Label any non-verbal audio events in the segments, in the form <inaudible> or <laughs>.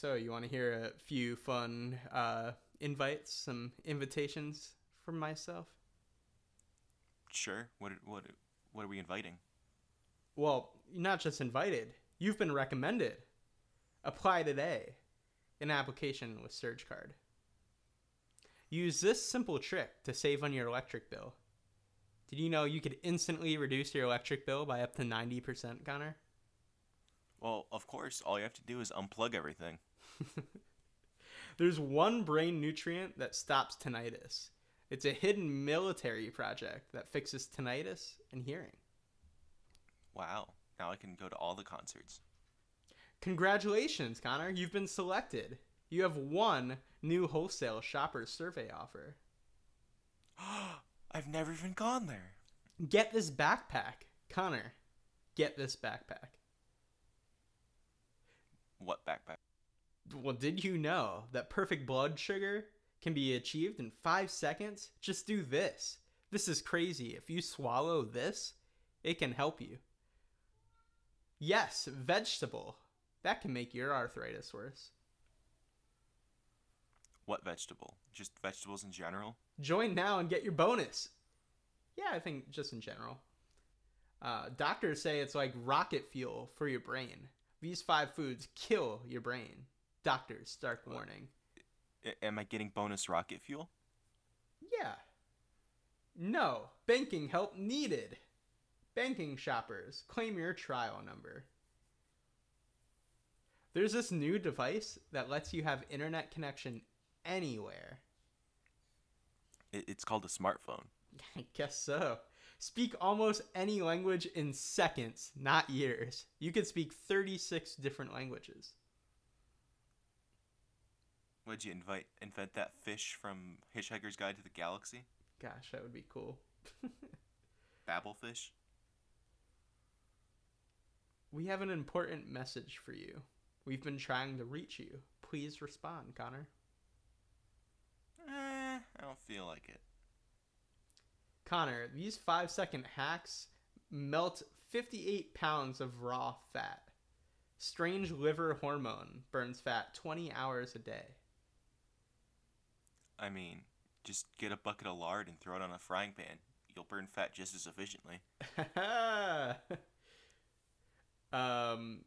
So, you want to hear a few fun uh, invites, some invitations from myself? Sure. What what what are we inviting? Well, not just invited, you've been recommended. Apply today. An application with SurgeCard. Use this simple trick to save on your electric bill. Did you know you could instantly reduce your electric bill by up to 90%, Connor? Well, of course, all you have to do is unplug everything. <laughs> There's one brain nutrient that stops tinnitus. It's a hidden military project that fixes tinnitus and hearing. Wow. Now I can go to all the concerts. Congratulations, Connor. You've been selected. You have one new wholesale shoppers survey offer. <gasps> I've never even gone there. Get this backpack. Connor, get this backpack. What backpack? Well, did you know that perfect blood sugar can be achieved in five seconds? Just do this. This is crazy. If you swallow this, it can help you. Yes, vegetable. That can make your arthritis worse. What vegetable? Just vegetables in general? Join now and get your bonus. Yeah, I think just in general. Uh, doctors say it's like rocket fuel for your brain. These five foods kill your brain. Doctors, stark warning. Am I getting bonus rocket fuel? Yeah. No. Banking help needed. Banking shoppers, claim your trial number. There's this new device that lets you have internet connection anywhere. It's called a smartphone. <laughs> I guess so. Speak almost any language in seconds, not years. You could speak 36 different languages. Would you invite invent that fish from Hitchhiker's Guide to the Galaxy? Gosh, that would be cool. <laughs> Babelfish? We have an important message for you. We've been trying to reach you. Please respond, Connor. Eh, I don't feel like it. Connor, these five second hacks melt 58 pounds of raw fat. Strange liver hormone burns fat 20 hours a day. I mean, just get a bucket of lard and throw it on a frying pan. You'll burn fat just as efficiently. <laughs> um,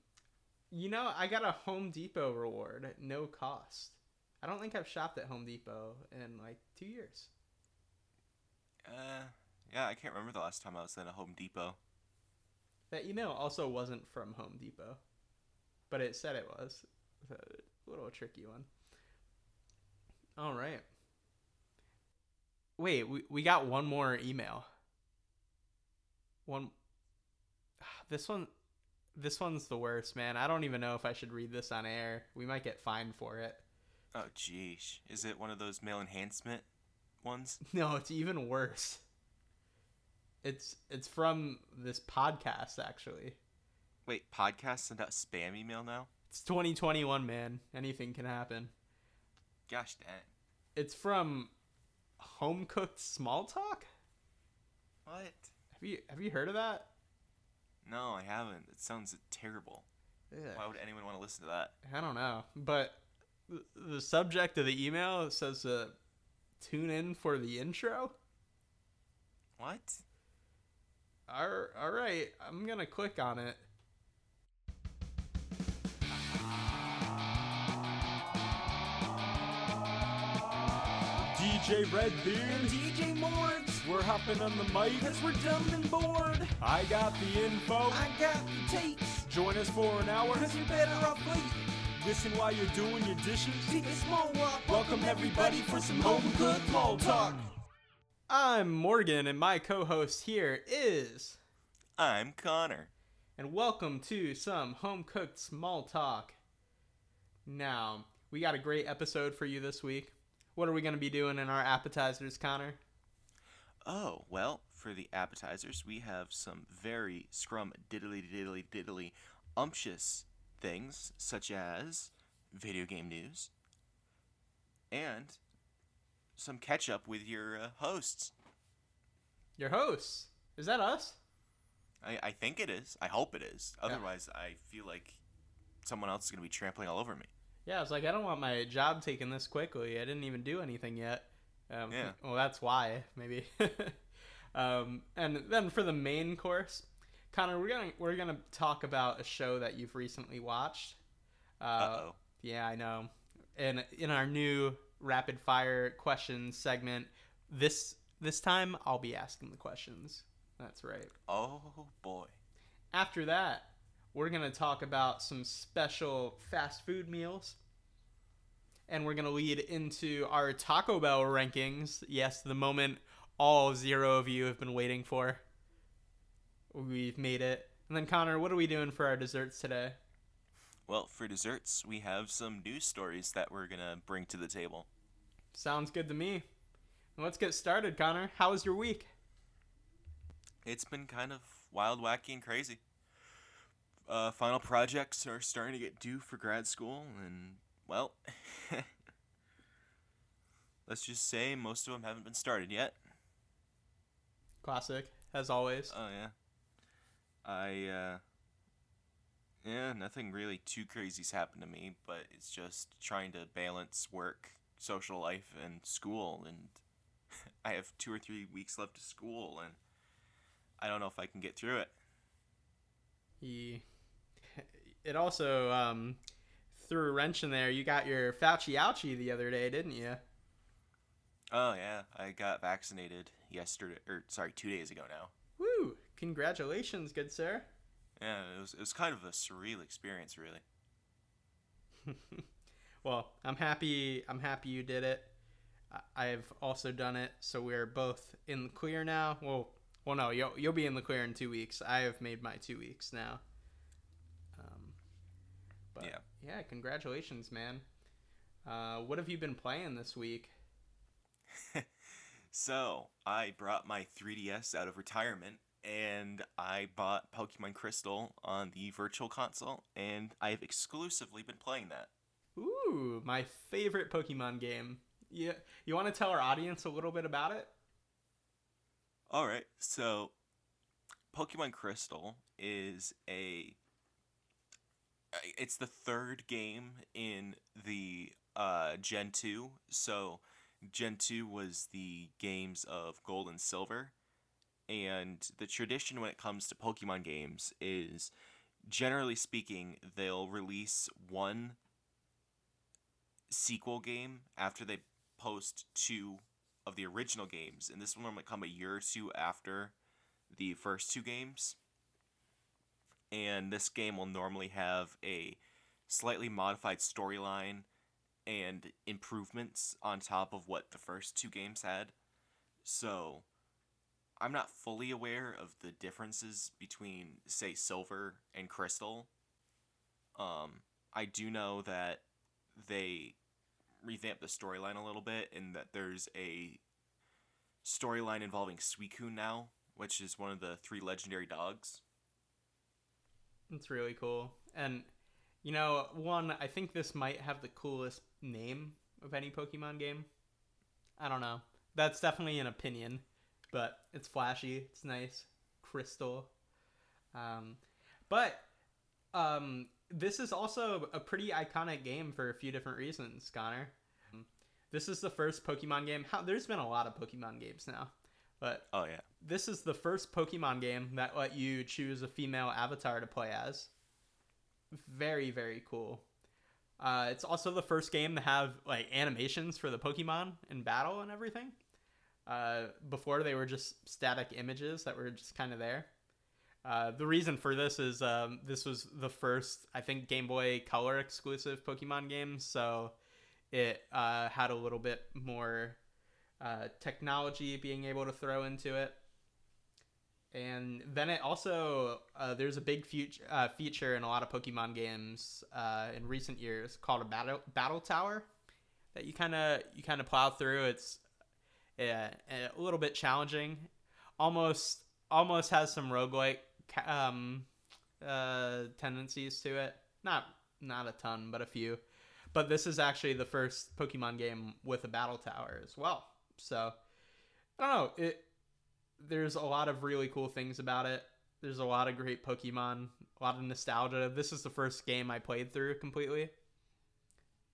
you know, I got a Home Depot reward at no cost. I don't think I've shopped at Home Depot in like two years. Uh, yeah, I can't remember the last time I was at a Home Depot. That email also wasn't from Home Depot, but it said it was. A little tricky one. All right. Wait, we, we got one more email. One. <sighs> This one. This one's the worst, man. I don't even know if I should read this on air. We might get fined for it. Oh, jeez. Is it one of those male enhancement ones? <laughs> No, it's even worse. It's it's from this podcast actually. Wait, podcasts send out spam email now? It's 2021, man. Anything can happen. Gosh dang. It's from Home Cooked Small Talk. What? Have you have you heard of that? No, I haven't. It sounds terrible. Yeah. Why would anyone want to listen to that? I don't know, but th- the subject of the email says uh, tune in for the intro. What? All, all right, I'm gonna click on it. DJ Redbeard, DJ Morgs, we're hopping on the mic. cause we're dumb and bored. I got the info. I got the takes, Join us for an hour. cause you're better off waiting. Listen while you're doing your dishes. Take a small walk. Welcome everybody for some home cooked mall talk. I'm Morgan, and my co-host here is, I'm Connor. and welcome to some home cooked small talk. Now, we got a great episode for you this week. What are we going to be doing in our appetizers, Connor? Oh, well, for the appetizers, we have some very scrum diddly diddly diddly umptious things, such as video game news and some catch up with your uh, hosts. Your hosts. Is that us? I, I think it is. I hope it is. Yeah. Otherwise, I feel like someone else is going to be trampling all over me. Yeah, I was like, I don't want my job taken this quickly. I didn't even do anything yet. Um, Yeah. Well, that's why maybe. <laughs> um, and then for the main course, Connor, we're gonna we're gonna talk about a show that you've recently watched. Uh, oh. Yeah, I know. And in our new rapid fire questions segment, this this time I'll be asking the questions. That's right. Oh boy. After that, we're going to talk about some special fast food meals. And we're going to lead into our Taco Bell rankings. Yes, the moment all zero of you have been waiting for. We've made it. And then, Connor, what are we doing for our desserts today? Well, for desserts, we have some news stories that we're gonna bring to the table. Sounds good to me. Let's get started, Connor. How was your week? It's been kind of wild, wacky, and crazy. Uh, final projects are starting to get due for grad school, and well, <laughs> let's just say most of them haven't been started yet. Classic, as always. Oh yeah. I uh yeah, nothing really too crazy's happened to me, but it's just trying to balance work, social life and school and <laughs> I have 2 or 3 weeks left of school and I don't know if I can get through it. He, it also um, threw a wrench in there. You got your Fauci ouchie the other day, didn't you? Oh yeah, I got vaccinated yesterday or sorry, 2 days ago now. Woo! Congratulations, good sir. Yeah, it was it was kind of a surreal experience really. <laughs> well, I'm happy. I'm happy you did it. I've also done it, so we're both in the clear now. Well, well, no, you'll you'll be in the clear in two weeks. I have made my two weeks now. But Yeah. yeah, congratulations, man. Uh, what have you been playing this week? <laughs> So, I brought my 3DS out of retirement and I bought Pokemon Crystal on the Virtual Console, and I have exclusively been playing that. Ooh, my favorite Pokemon game. Yeah, you want to tell our audience a little bit about it? Alright, so Pokemon Crystal is a. It's the third game in the uh, Gen 2. So, Gen 2 was the games of Gold and Silver. And the tradition when it comes to Pokemon games is generally speaking, they'll release one sequel game after they post two of the original games. And this will normally come a year or two after the first two games. And this game will normally have a slightly modified storyline and improvements on top of what the first two games had. So, I'm not fully aware of the differences between, say, Silver and Crystal. Um, I do know that they revamped the storyline a little bit, and that there's a storyline involving Suicune now, which is one of the three legendary dogs. It's really cool. And, you know, one, I think this might have the coolest name of any Pokemon game. I don't know. That's definitely an opinion, but it's flashy. It's nice. Crystal. Um, but um, this is also a pretty iconic game for a few different reasons, Connor. This is the first Pokemon game. How, there's been a lot of Pokemon games now, but Oh yeah, this is the first Pokemon game that let you choose a female avatar to play as. Very, very cool. Uh, it's also the first game to have like animations for the Pokemon in battle and everything. Uh, before they were just static images that were just kind of there. Uh, the reason for this is um, this was the first, I think, Game Boy Color exclusive Pokemon game, so it uh, had a little bit more uh, technology being able to throw into it. And then it also uh, there's a big feature uh, feature in a lot of Pokemon games uh, in recent years called a battle battle tower that you kind of you kind of plow through. It's uh, a little bit challenging, almost almost has some roguelike um, uh, tendencies to it. Not not a ton, but a few. But this is actually the first Pokemon game with a battle tower as well. So I don't know. It there's a lot of really cool things about it. There's a lot of great Pokemon, a lot of nostalgia. This is the first game I played through completely.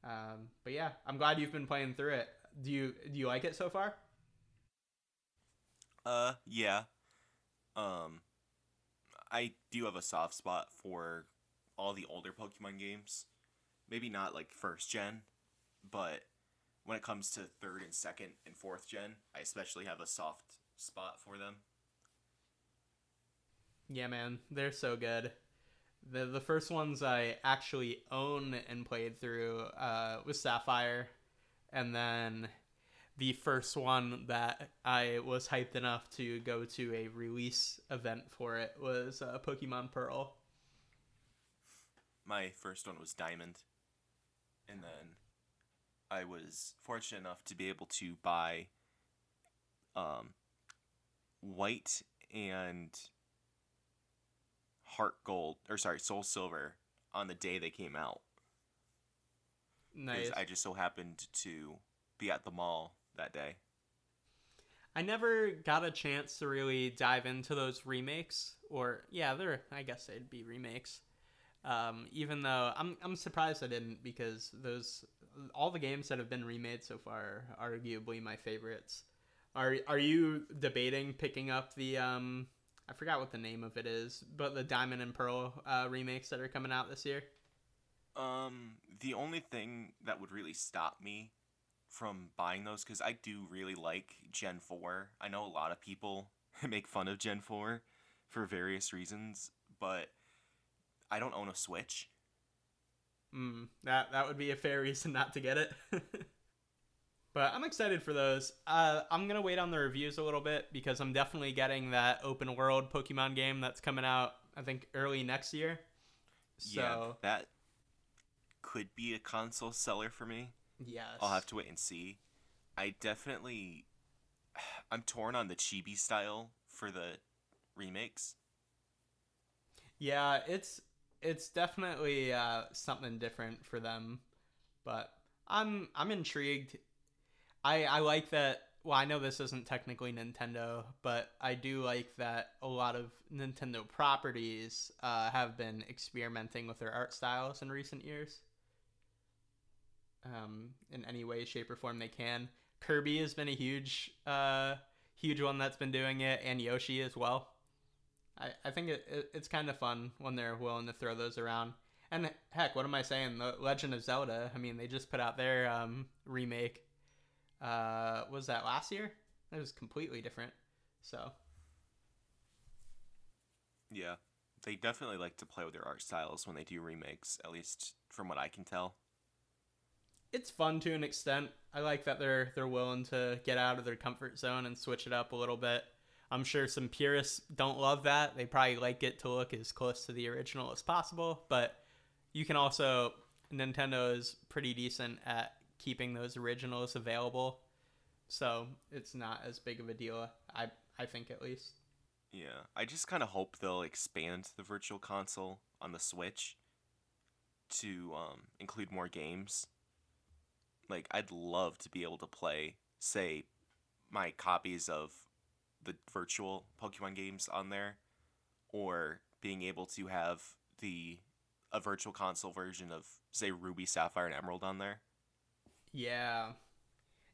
Um, but yeah, I'm glad you've been playing through it. Do you do you like it so far? Uh, yeah. Um, I do have a soft spot for all the older Pokemon games. Maybe not like first gen, but when it comes to third and second and fourth gen, I especially have a soft spot for them. Yeah, man, they're so good. The the first ones I actually own and played through uh, was Sapphire, and then the first one that I was hyped enough to go to a release event for it was uh, Pokemon Pearl. My first one was Diamond, and then I was fortunate enough to be able to buy um, White and Heart Gold, or sorry, Soul Silver on the day they came out. Nice. I just so happened to be at the mall that day. I never got a chance to really dive into those remakes, or yeah, they're I guess they'd be remakes. Um, even though I'm I'm surprised I didn't because those all the games that have been remade so far are arguably my favorites. Are are you debating picking up the um I forgot what the name of it is, but the Diamond and Pearl uh, remakes that are coming out this year? Um, the only thing that would really stop me from buying those, because I do really like Gen 4. I know a lot of people <laughs> make fun of Gen 4 for various reasons, but I don't own a Switch. Mm, that that would be a fair <laughs> reason not to get it. <laughs> but I'm excited for those. Uh, I'm gonna wait on the reviews a little bit because I'm definitely getting that open world Pokemon game that's coming out. I think early next year. So Yeah, that could be a console seller for me. yes, I'll have to wait and see. I definitely, <sighs> I'm torn on the chibi style for the remakes. Yeah, it's it's definitely uh, something different for them, but I'm I'm intrigued. I I like that. Well, I know this isn't technically Nintendo, but I do like that a lot of Nintendo properties uh, have been experimenting with their art styles in recent years. Um, in any way, shape, or form they can. Kirby has been a huge, uh, huge one that's been doing it, and Yoshi as well. I, I think it, it, it's kind of fun when they're willing to throw those around. And heck, what am I saying? The Legend of Zelda. I mean, they just put out their um, remake. Uh, was that last year? It was completely different. So Yeah, they definitely like to play with their art styles when they do remakes, at least from what I can tell. it's fun to an extent. I like that they're they're willing to get out of their comfort zone and switch it up a little bit. I'm sure some purists don't love that. They probably like it to look as close to the original as possible, but you can also Nintendo is pretty decent at keeping those originals available. So, it's not as big of a deal. I I think at least. Yeah, I just kind of hope they'll expand the virtual console on the Switch to um, include more games. Like, I'd love to be able to play, say, my copies of the virtual Pokemon games on there, or being able to have the a virtual console version of, say, Ruby, Sapphire, and Emerald on there. Yeah.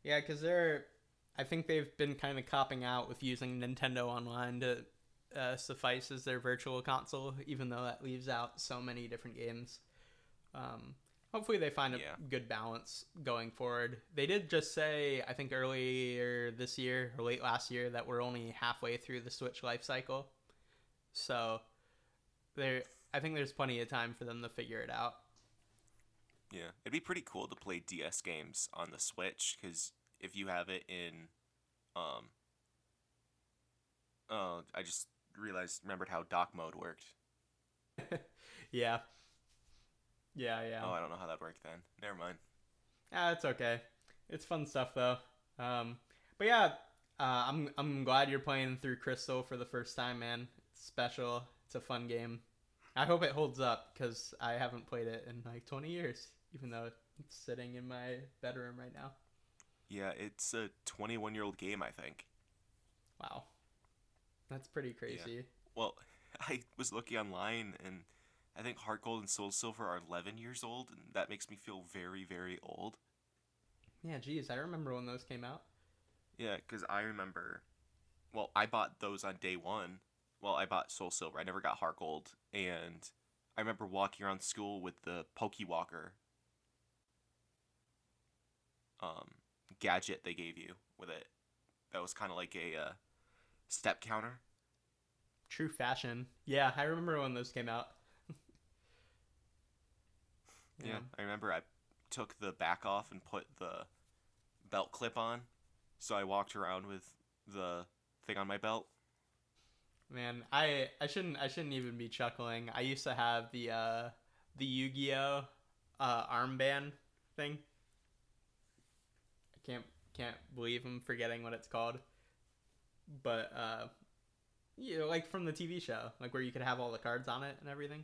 Yeah, because they're. I think they've been kind of copping out with using Nintendo Online to uh, suffice as their virtual console, even though that leaves out so many different games. Um, hopefully, they find a Yeah. good balance going forward. They did just say, I think earlier this year or late last year, that we're only halfway through the Switch life cycle. So, there, I think there's plenty of time for them to figure it out. Yeah, it'd be pretty cool to play DS games on the Switch because if you have it in, um, oh, I just realized remembered how dock mode worked. <laughs> yeah. Yeah, yeah. Oh, I don't know how that worked then. Never mind. Ah, it's okay. It's fun stuff though. Um, but yeah, uh, I'm I'm glad you're playing through Crystal for the first time, man. It's special. It's a fun game. I hope it holds up because I haven't played it in like 20 years, even though it's sitting in my bedroom right now. Yeah, it's a 21 year old game, I think. Wow, that's pretty crazy. Yeah. Well, <laughs> I was looking online and I think Heart Gold and Soul Silver are 11 years old, and that makes me feel very, very old. Yeah, geez, I remember when those came out. Yeah, because I remember. Well, I bought those on day one. Well, I bought Soul Silver. I never got Heart Gold, and I remember walking around school with the Pokewalker um, gadget they gave you with it. That was kind of like a uh, step counter. True fashion. Yeah, I remember when those came out. Yeah. I remember I took the back off and put the belt clip on, so I walked around with the thing on my belt. Man, I I shouldn't I shouldn't even be chuckling. I used to have the uh the Yu-Gi-Oh uh armband thing. I can't can't believe I'm forgetting what it's called. But uh you know, like from the TV show, like where you could have all the cards on it and everything.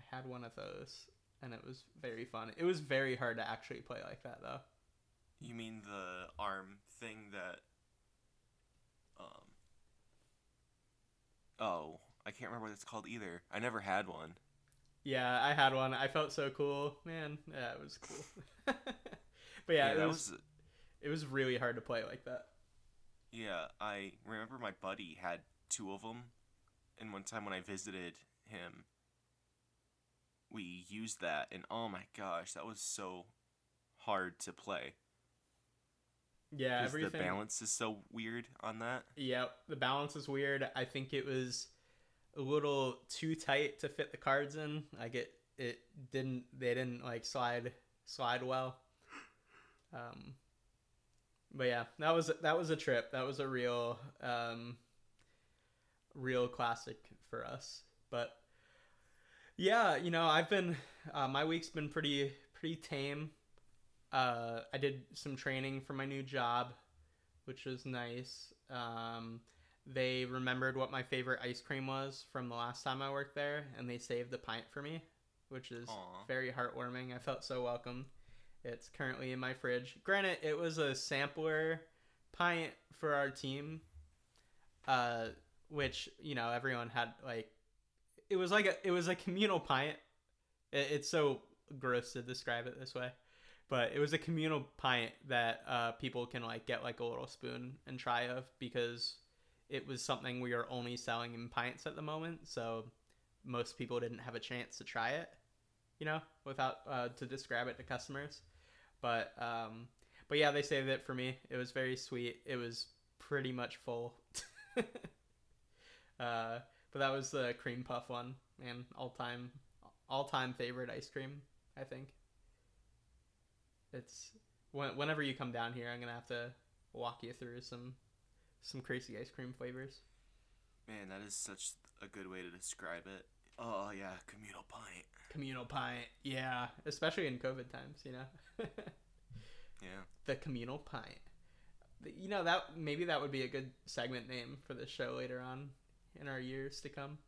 I had one of those and it was very fun. It was very hard to actually play like that though. You mean the arm thing that um Oh, I can't remember what it's called either. I never had one. Yeah, I had one. I felt so cool, man. Yeah, it was cool. <laughs> but yeah, it that was, it was really hard to play like that. Yeah, I remember my buddy had two of them, and one time when I visited him, we used that, and oh my gosh, that was so hard to play. Yeah, everything. the balance is so weird on that. Yep, the balance is weird. I think it was a little too tight to fit the cards in. Like it, it didn't. They didn't like slide slide well. Um, but yeah, that was that was a trip. That was a real um, real classic for us. But yeah, you know, I've been uh, my week's been pretty pretty tame. Uh, I did some training for my new job, which was nice. Um, they remembered what my favorite ice cream was from the last time I worked there, and they saved the pint for me, which is Aw. very heartwarming. I felt so welcome. It's currently in my fridge. Granted, it was a sampler pint for our team, uh, which you know everyone had like. It was like a it was a communal pint. It, it's so gross to describe it this way, but it was a communal pint that uh, people can like get like a little spoon and try of because it was something we are only selling in pints at the moment. So most people didn't have a chance to try it, you know, without uh, to describe it to customers. But um, but yeah, they saved it for me. It was very sweet. It was pretty much full. <laughs> uh, but that was the cream puff one, man. All time, all time favorite ice cream. I think. It's when, whenever you come down here, I'm gonna have to walk you through some some crazy ice cream flavors. Man, that is such a good way to describe it. Oh yeah, communal pint. Communal pint, yeah, especially in COVID times, you know. <laughs> Yeah. the communal pint. You know that maybe that would be a good segment name for the show later on in our years to come.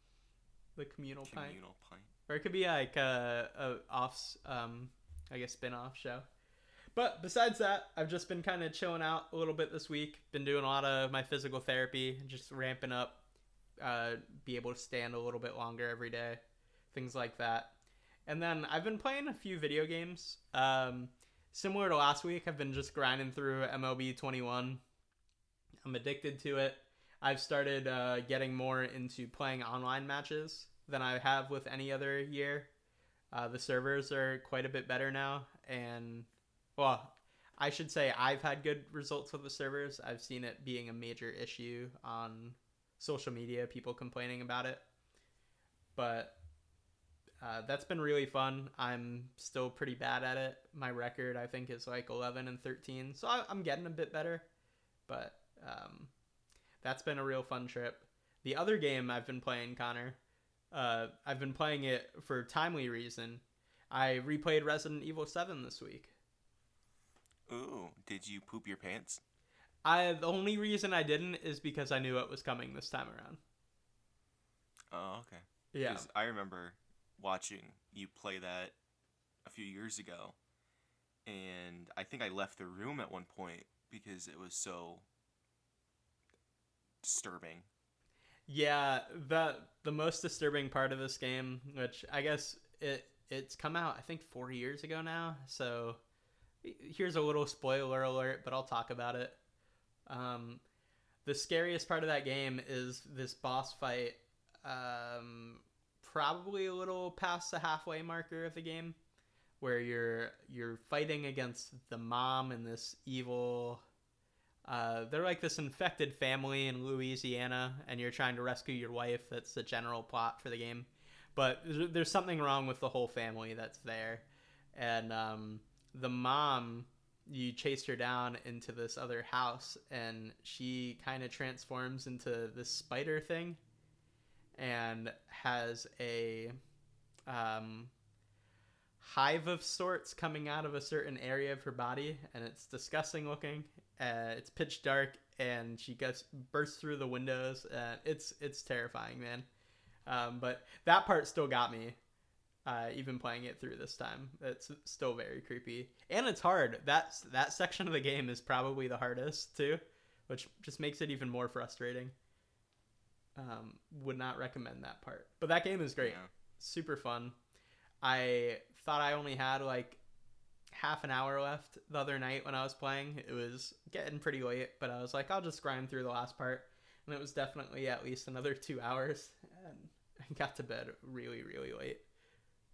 The communal pint, pint. or it could be like a, a off, um, I guess spin-off show. But besides that, I've just been kind of chilling out a little bit this week. Been doing a lot of my physical therapy, just ramping up, uh, be able to stand a little bit longer every day, things like that. And then I've been playing a few video games. Um, similar to last week, I've been just grinding through MLB 21. I'm addicted to it. I've started uh, getting more into playing online matches than I have with any other year. Uh, the servers are quite a bit better now, and well, I should say I've had good results with the servers. I've seen it being a major issue on social media, people complaining about it. But uh, that's been really fun. I'm still pretty bad at it. My record, I think, is like 11 and 13, so I, I'm getting a bit better. But um, that's been a real fun trip. The other game I've been playing, Connor, uh, I've been playing it for timely reason. I replayed Resident Evil 7 this week. Ooh, did you poop your pants? I the only reason I didn't is because I knew it was coming this time around. Oh, okay. Yeah. I remember watching you play that a few years ago, and I think I left the room at one point because it was so disturbing. Yeah, the the most disturbing part of this game, which I guess it it's come out I think four years ago now. So here's a little spoiler alert, but I'll talk about it. Um, the scariest part of that game is this boss fight. Um, probably a little past the halfway marker of the game, where you're you're fighting against the mom and this evil uh, they're like this infected family in Louisiana, and you're trying to rescue your wife. That's the general plot for the game. But there's something wrong with the whole family that's there. And um, the mom, you chase her down into this other house, and she kind of transforms into this spider thing and has a um, hive of sorts coming out of a certain area of her body, and it's disgusting looking. Uh, it's pitch dark, and she gets bursts through the windows. Uh, it's it's terrifying, man. Um, but that part still got me, uh, even playing it through this time. It's still very creepy, and it's hard. That's that section of the game is probably the hardest too, which just makes it even more frustrating. Um, would not recommend that part, but that game is great, Yeah. super fun. I thought I only had like half an hour left the other night when I was playing. It was getting pretty late, but I was like, I'll just grind through the last part. And it was definitely at least another two hours. And <laughs> I got to bed really, really late.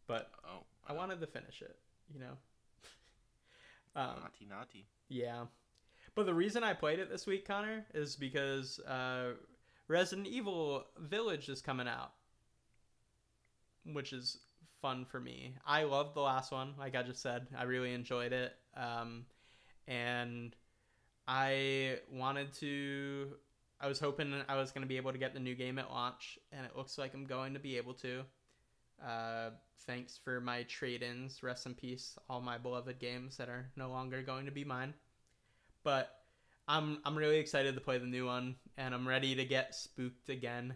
But Oh, I wanted to finish it, you know? <laughs> um, naughty, naughty. yeah. But the reason I played it this week, Connor, is because uh, Resident Evil Village is coming out, which is fun for me. I loved the last one, like I just said. I really enjoyed it. Um, and I wanted to. I was hoping I was going to be able to get the new game at launch, and it looks like I'm going to be able to. Uh, thanks for my trade ins. Rest in peace, all my beloved games that are no longer going to be mine but I'm I'm really excited to play the new one and I'm ready to get spooked again.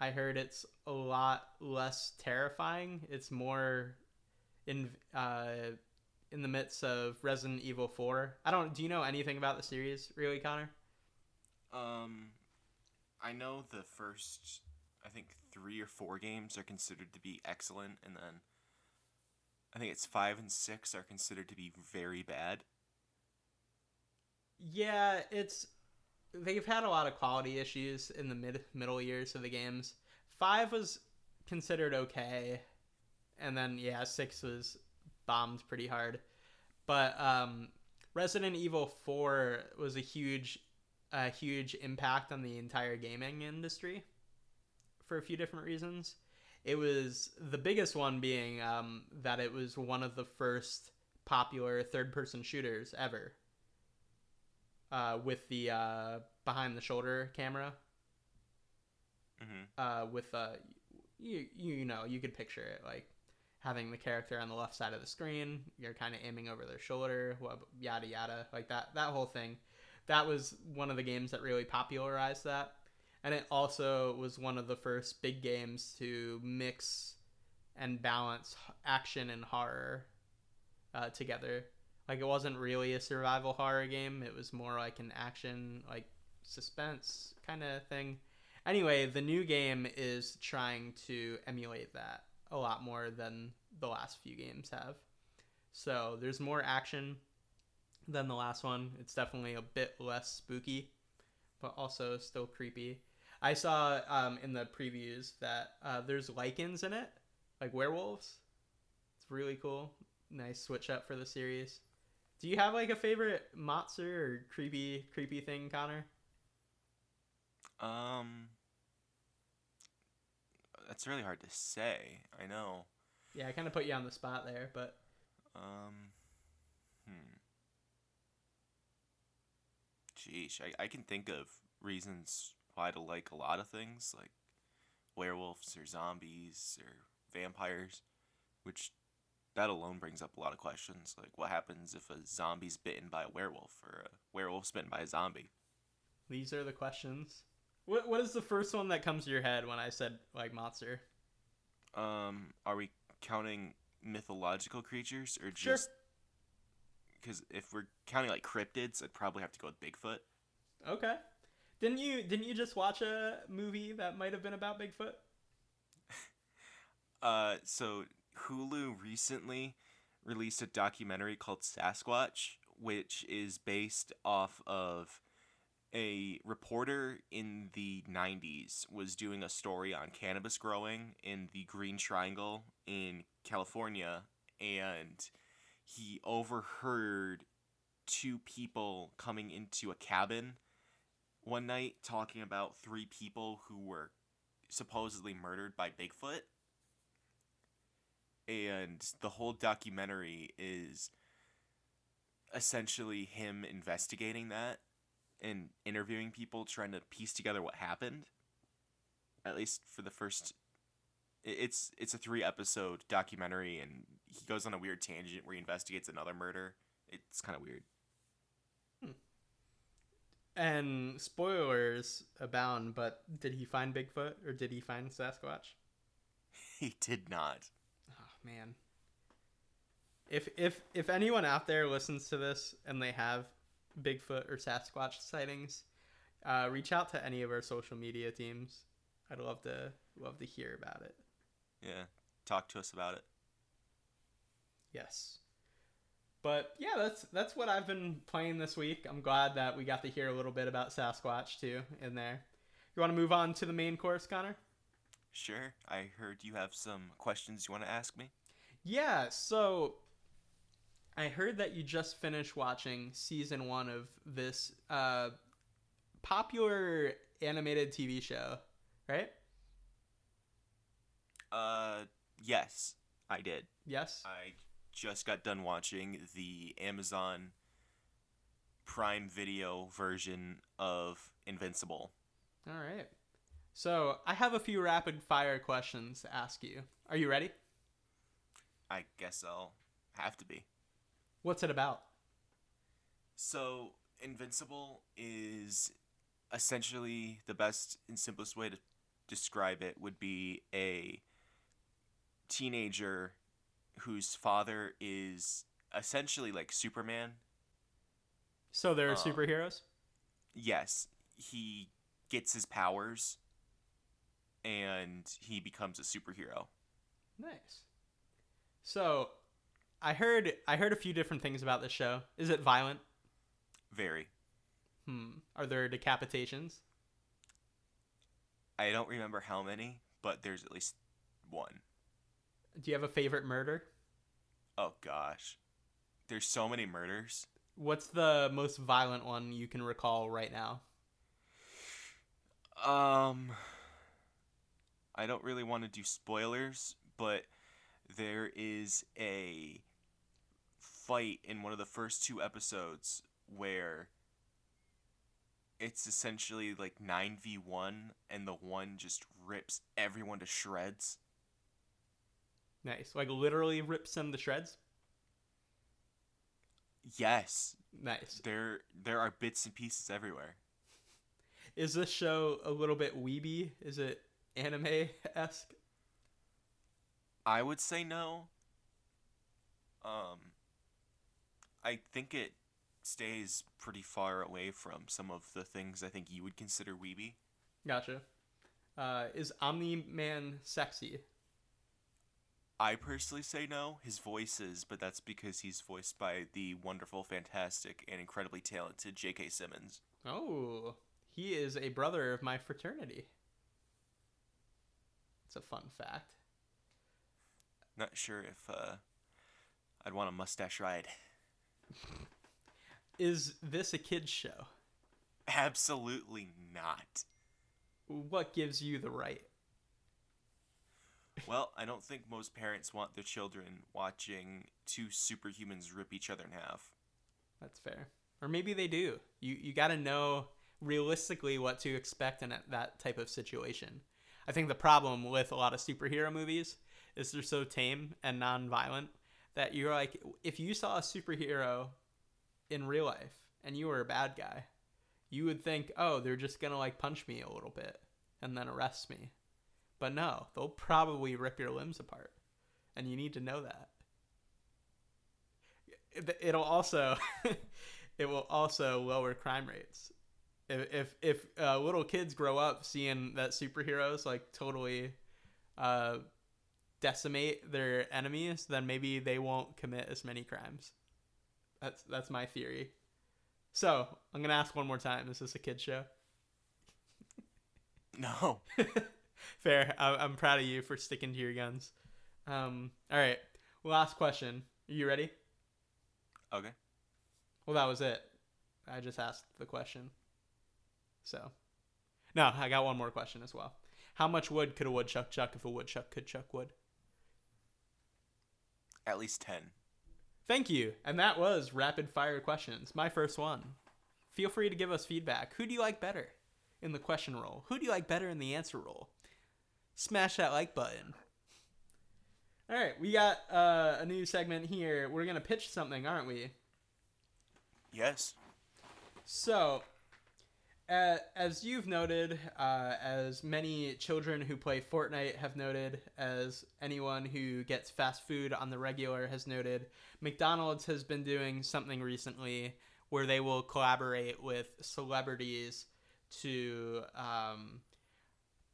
I heard it's a lot less terrifying. It's more in uh in the midst of Resident Evil 4. I don't do you know anything about the series really, Connor? Um, I know the first, I think three or four games are considered to be excellent, and then I think it's five and six are considered to be very bad. Yeah, it's they've had a lot of quality issues in the mid middle years of the games. Five was considered okay, and then yeah, six was bombed pretty hard. But um, Resident Evil Four was a huge, a huge impact on the entire gaming industry for a few different reasons. It was the biggest one being um, that it was one of the first popular third-person shooters ever uh, with the uh, behind the shoulder camera. Hmm uh, with uh, you you know you could picture it like having the character on the left side of the screen you're kind of aiming over their shoulder yada yada like that that whole thing. That was one of the games that really popularized that. And it also was one of the first big games to mix and balance action and horror uh, together like it wasn't really a survival horror game. It was more like an action like suspense kind of thing. Anyway the new game is trying to emulate that a lot more than the last few games have. So there's more action than the last one. It's definitely a bit less spooky but also still creepy. I saw um, in the previews that uh, there's lycans in it like werewolves. It's really cool. Nice switch up for the series do you have like a favorite monster or creepy creepy thing connor Um, that's really hard to say. I know. yeah i kind of put you on the spot there but Um, hmm. Sheesh, I, I can think of reasons why to like a lot of things, like werewolves or zombies or vampires, which that alone brings up a lot of questions. Like, what happens if a zombie's bitten by a werewolf or a werewolf's bitten by a zombie? These are the questions. What What is the first one that comes to your head when I said like monster? Um, are we counting mythological creatures or Sure. just because if we're counting like cryptids, I'd probably have to go with Bigfoot. Okay. Didn't you didn't you just watch a movie that might have been about Bigfoot? <laughs> Uh, so Hulu recently released a documentary called Sasquatch, which is based off of a reporter in the 90s was doing a story on cannabis growing in the Green Triangle in California and he overheard two people coming into a cabin one night talking about three people who were supposedly murdered by Bigfoot and the whole documentary is essentially him investigating that and interviewing people trying to piece together what happened at least for the first it's it's a three episode documentary and he goes on a weird tangent where he investigates another murder. It's kind of weird hmm. And spoilers abound, but did he find Bigfoot or did he find Sasquatch? he did not man. If if if anyone out there listens to this and they have Bigfoot or Sasquatch sightings, uh, reach out to any of our social media teams. I'd love to love to hear about it. yeah talk to us about it Yes. But yeah, that's that's what I've been playing this week. I'm glad that we got to hear a little bit about Sasquatch too in there. You want to move on to the main course, Connor? Sure i heard you have some questions you want to ask me Yeah, so I heard that you just finished watching season one of this uh, popular animated TV show, right? uh yes i did Yes. I just got done watching the Amazon Prime Video version of Invincible. All right. So I have a few rapid fire questions to ask you. Are you ready? I guess I'll have to be. What's it about? So, Invincible is essentially the best and simplest way to describe it would be a teenager whose father is essentially like Superman. So they're Uh, superheroes? yes, he gets his powers and he becomes a superhero. Nice. So I heard I heard a few different things about this show. Is it violent? Very. Hmm. Are there decapitations? I don't remember how many, but there's at least one. Do you have a favorite murder? Oh gosh. There's so many murders. What's the most violent one you can recall right now? Um I don't really want to do spoilers, but there is a fight in one of the first two episodes where it's essentially like 9v1 and the one just rips everyone to shreds. Nice. Like literally rips them to shreds? Yes, Nice. there there are bits and pieces everywhere. Is this show a little bit weeby? Is it anime esque? I would say no. Um, I think it stays pretty far away from some of the things I think you would consider weeby. Gotcha. Uh, is Omni Man sexy? I personally say no. His voice is, but that's because he's voiced by the wonderful, fantastic, and incredibly talented J.K. Simmons. Oh, he is a brother of my fraternity. It's a fun fact. Not sure if uh, I'd want a mustache ride. <laughs> Is this a kid's show? Absolutely not. What gives you the right? Well, I don't think most parents want their children watching two superhumans rip each other in half. That's fair. Or maybe they do. You you got to know realistically what to expect in a- that type of situation. I think the problem with a lot of superhero movies is they're so tame and non-violent that you're like if you saw a superhero in real life and you were a bad guy, you would think, "Oh, they're just to like punch me a little bit and then arrest me." But no, they'll probably rip your limbs apart. And you need to know that. It- It'll also <laughs> it will also lower crime rates If if, if uh, little kids grow up seeing that superheroes like totally uh, decimate their enemies, then maybe they won't commit as many crimes. That's that's my theory. So I'm gonna ask one more time. Is this a kid show? <laughs> No. <laughs> Fair. I, I'm proud of you for sticking to your guns. Um, all right. Last question. Are you ready? Okay. Well, that was it. I just asked the question. So, no, I got one more question as well. How much wood could a woodchuck chuck if a woodchuck could chuck wood? At least 10. Thank you. And that was rapid fire questions. My first one. Feel free to give us feedback. Who do you like better in the question role? Who do you like better in the answer role? Smash that like button. All right, we got uh, a new segment here. We're going to pitch something, aren't we? Yes. So, as you've noted, uh, as many children who play Fortnite have noted, as anyone who gets fast food on the regular has noted, McDonald's has been doing something recently where they will collaborate with celebrities to um,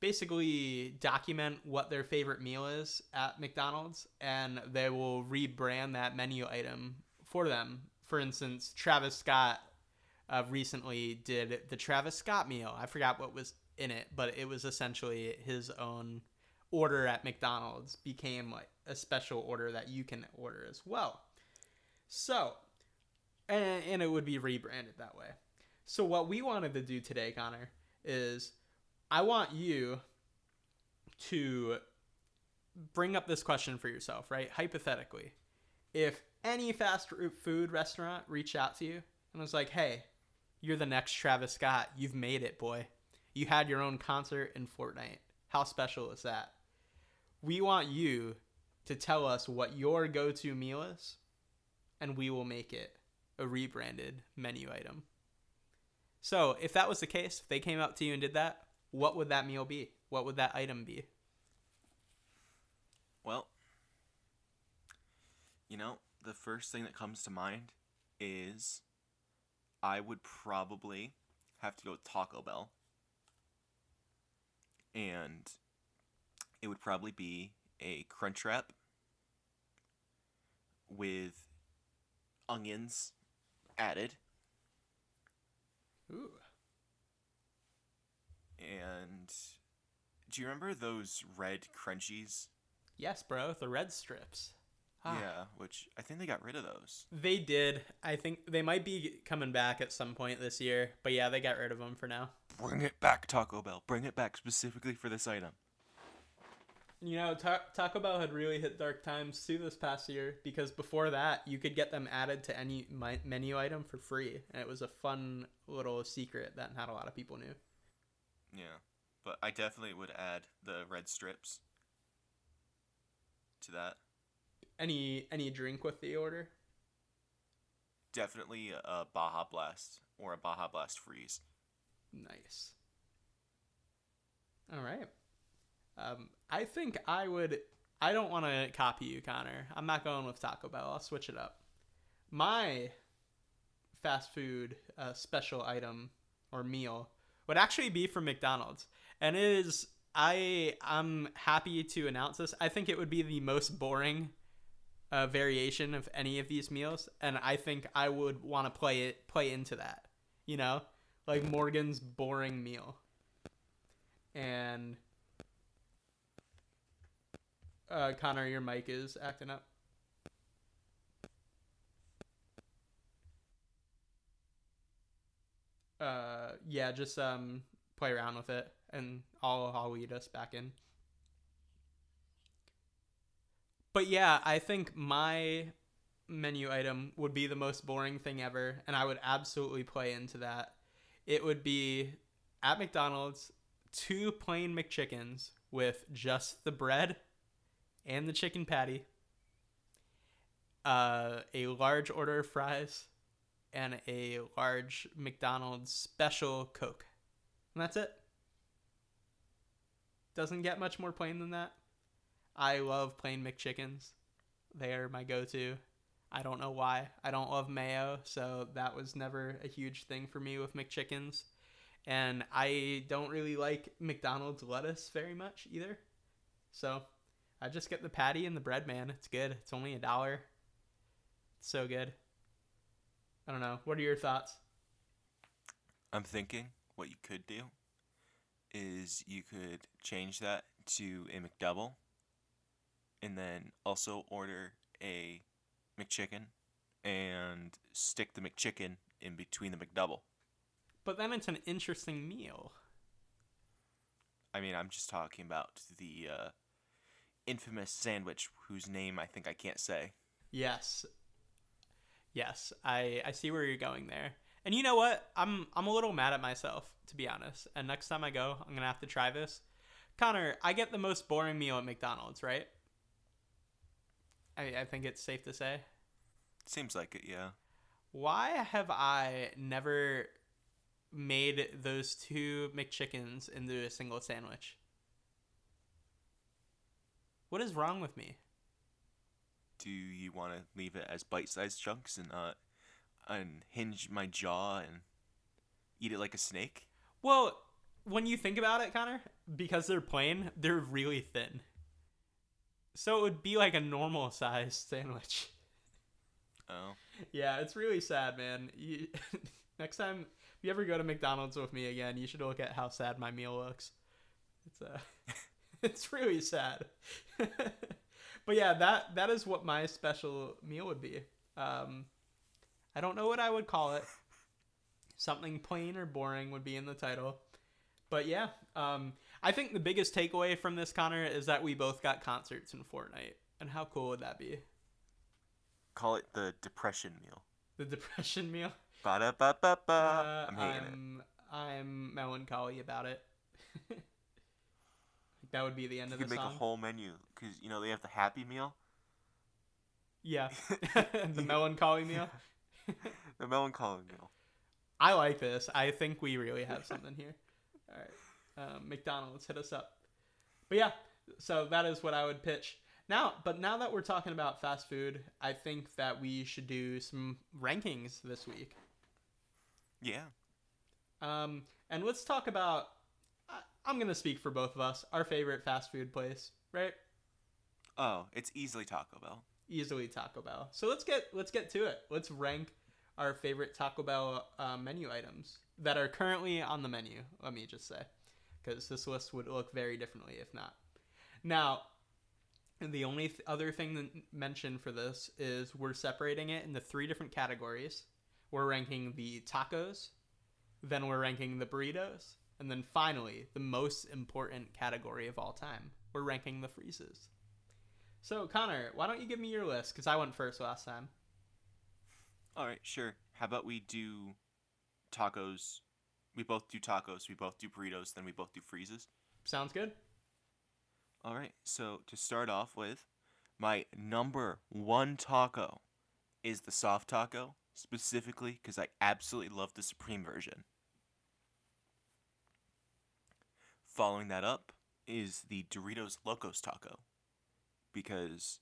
basically document what their favorite meal is at McDonald's, and they will rebrand that menu item for them. For instance, Travis Scott uh, recently did the Travis Scott meal. I forgot what was in it, but it was essentially his own order at McDonald's became like a special order that you can order as well. So, and, and it would be rebranded that way. So what we wanted to do today, Connor, is I want you to bring up this question for yourself, right? Hypothetically, if any fast food restaurant reached out to you and was like, "Hey, you're the next Travis Scott. You've made it, boy. You had your own concert in Fortnite. How special is that?" We want you to tell us what your go-to meal is, and we will make it a rebranded menu item. So, if that was the case, if they came up to you and did that, what would that meal be? What would that item be? Well, you know, the first thing that comes to mind is I would probably have to go with Taco Bell. And it would probably be a crunch wrap with onions added Ooh. and do you remember those red crunchies? Yes, bro, the red strips. Ah. Yeah, which I think they got rid of those. They did. I think they might be coming back at some point this year, but yeah, they got rid of them for now. Bring it back, Taco Bell. Bring it back specifically for this item. You know, Ta- Taco Bell had really hit dark times too this past year because before that, you could get them added to any mi- menu item for free, and it was a fun little secret that not a lot of people knew. Yeah, but I definitely would add the red strips to that. Any any drink with the order? Definitely a Baja Blast or a Baja Blast Freeze. Nice. All right. Um, I think I would. I don't want to copy you, Connor. I'm not going with Taco Bell. I'll switch it up. My fast food uh, special item or meal would actually be from McDonald's, and it is. I I'm happy to announce this. I think it would be the most boring uh, variation of any of these meals, and I think I would want to play it play into that. You know, like Morgan's boring meal. And uh, Connor, your mic is acting up. Uh, yeah, just um, play around with it, and I'll I'll lead us back in. But yeah, I think my menu item would be the most boring thing ever, and I would absolutely play into that. It would be at McDonald's two plain McChickens with just the bread and the chicken patty, uh, a large order of fries, and a large McDonald's special Coke. And that's it. Doesn't get much more plain than that. I love plain McChickens. They are my go to. I don't know why. I don't love mayo, so that was never a huge thing for me with McChickens. and I don't really like McDonald's lettuce very much either. So I just get the patty and the bread, man. It's good. It's only a dollar. It's so good. I don't know. What are your thoughts? I'm thinking what you could do is you could change that to a McDouble and then also order a McChicken and stick the McChicken in between the McDouble. But then it's an interesting meal. I mean, I'm just talking about the uh, infamous sandwich whose name I think I can't say. Yes. Yes, I I see where you're going there. And you know what? I'm I'm a little mad at myself to be honest. And next time I go, I'm going to have to try this. Connor, I get the most boring meal at McDonald's, right? I I think it's safe to say. Seems like it, yeah. Why have I never made those two McChickens into a single sandwich? What is wrong with me? Do you want to leave it as bite-sized chunks and uh, not unhinge my jaw and eat it like a snake? Well, when you think about it, Connor, because they're plain, they're really thin. So it would be like a normal sized sandwich. Oh, Yeah, it's really sad, man. You, <laughs> next time, if you ever go to McDonald's with me again, you should look at how sad my meal looks. It's uh, <laughs> it's really sad. <laughs> but yeah, that that is what my special meal would be. Um, I don't know what I would call it. Something plain or boring would be in the title. But yeah, um, I think the biggest takeaway from this, Connor, is that we both got concerts in Fortnite. And how cool would that be? call it the depression meal. The depression meal. Ba da ba ba ba. I'm hating it. I'm, I'm melancholy about it. <laughs> that would be the end You of could the make song. a whole menu because you know they have the Happy Meal, yeah, <laughs> <laughs> the melancholy meal. the Melancholy Meal. I like this. I think we really have something here. All right, um, McDonald's hit us up. But yeah, so that is what I would pitch. Now, but now that we're talking about fast food, I think that we should do some rankings this week. Yeah. Um, and let's talk about. I, I'm gonna speak for both of us. Our favorite fast food place, right? Oh, it's easily Taco Bell. Easily Taco Bell. So let's get let's get to it. Let's rank our favorite Taco Bell uh, menu items that are currently on the menu. Let me just say, because this list would look very differently if not. Now, the only th- other thing to mention for this is we're separating it into three different categories. We're ranking the tacos, then we're ranking the burritos, and then finally, the most important category of all time, we're ranking the freezes. So, Connor, why don't you give me your list? Because I went first last time. All right, sure. How about we do tacos? We both do tacos. We both do burritos. Then we both do freezes. Sounds good? All right. So to start off with, my number one taco is the soft taco, specifically because I absolutely love the supreme version. Following that up is the Doritos Locos taco, because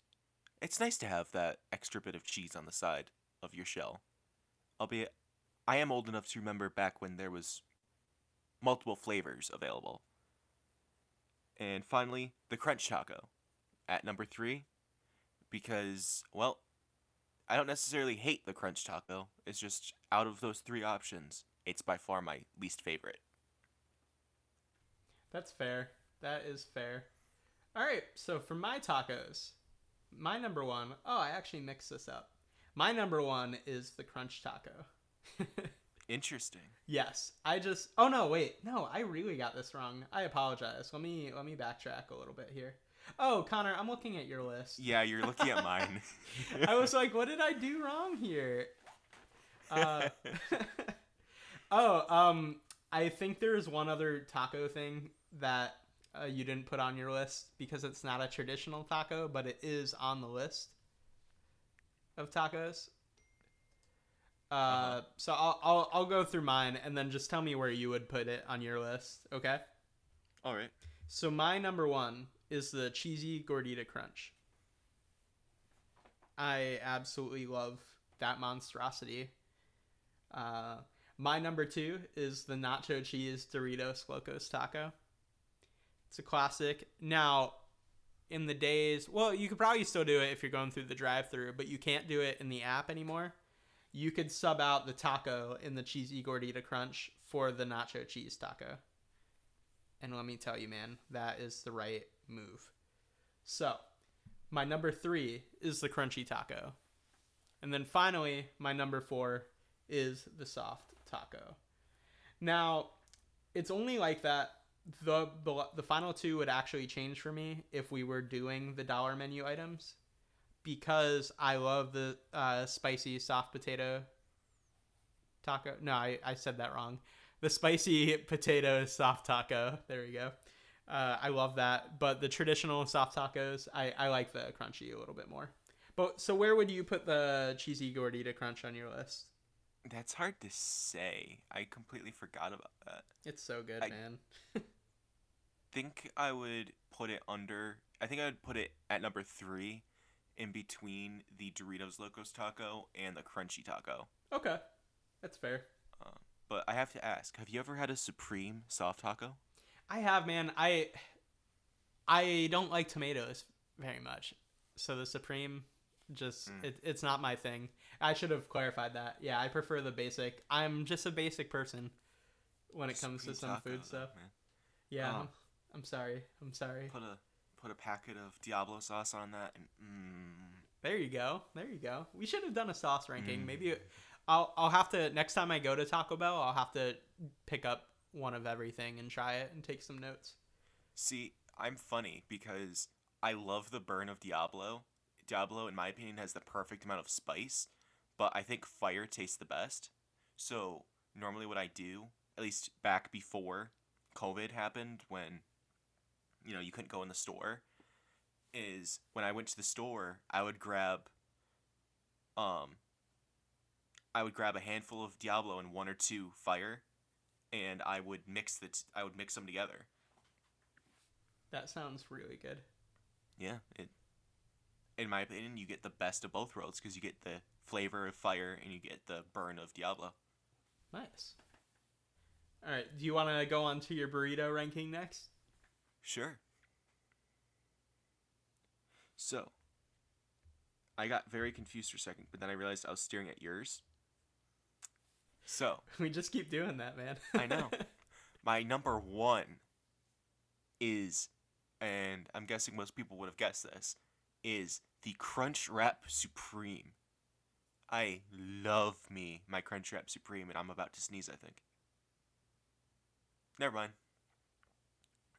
it's nice to have that extra bit of cheese on the side of your shell. Albeit, I am old enough to remember back when there was multiple flavors available. And finally, the Crunch Taco at number three, because, well, I don't necessarily hate the Crunch Taco. It's just out of those three options, it's by far my least favorite. That's fair. That is fair. All right, so for my tacos, my number one, oh, I actually mixed this up. My number one is the Crunch Taco. <laughs> Interesting. yes, I just. Oh no, wait, no, I really got this wrong. I apologize. Let me let me backtrack a little bit here. Oh, Connor, I'm looking at your list. Yeah, you're looking at mine. <laughs> I was like, what did I do wrong here? Uh, <laughs> oh, um, I think there's one other taco thing that uh, you didn't put on your list because it's not a traditional taco, but it is on the list of tacos. Uh, Uh-huh. so I'll, I'll I'll go through mine and then just tell me where you would put it on your list, okay? All right. So my number one is the cheesy gordita crunch. I absolutely love that monstrosity. Uh, My number two is the nacho cheese Doritos Locos Taco. It's a classic. Now, in the days, well, you could probably still do it if you're going through the drive-through, but you can't do it in the app anymore. You could sub out the taco in the cheesy gordita crunch for the nacho cheese taco. And let me tell you, man, that is the right move. So, my number three is the crunchy taco. And then finally, my number four is the soft taco. Now, it's only like that. The, the the final two would actually change for me if we were doing the dollar menu items, because I love the uh, spicy soft potato taco. No, I, I said that wrong. The spicy potato soft taco. There we go. Uh, I love that. But the traditional soft tacos, I, I like the crunchy a little bit more. But so where would you put the cheesy gordita crunch on your list? That's hard to say. I completely forgot about that. It's so good, I- man. Think I would put it under. I think I would put it at number three, in between the Doritos Locos Taco and the Crunchy Taco. Okay, that's fair. But I have to ask: Have you ever had a Supreme soft taco? I have, man. I I don't like tomatoes very much, so the supreme just Mm. it, it's not my thing. I should have clarified that. Yeah, I prefer the basic. I'm just a basic person when it comes to some food though, stuff. man. Yeah. I'm, I'm sorry. I'm sorry. Put a put a packet of Diablo sauce on that, and mm, There you go. There you go. We should have done a sauce ranking. Mm. Maybe I'll I'll have to next time I go to Taco Bell, I'll have to pick up one of everything and try it and take some notes. See, I'm funny because I love the burn of Diablo. Diablo, in my opinion, has the perfect amount of spice, but I think fire tastes the best. So, normally, what I do, at least back before COVID happened, when you know you couldn't go in the store, is when I went to the store, I would grab, um, I would grab a handful of Diablo and one or two fire, and I would mix the t- I would mix them together. That sounds really good. Yeah, it. In my opinion, you get the best of both worlds because you get the flavor of fire and you get the burn of Diablo. Nice. All right. Do you want to go on to your burrito ranking next? Sure. So, I got very confused for a second, but then I realized I was staring at yours. So, <laughs> We just keep doing that, man. I know. <laughs> my number one is, and I'm guessing most people would have guessed this, is the Crunch Wrap Supreme. I love me my Crunch Wrap Supreme, and I'm about to sneeze, I think. Never mind.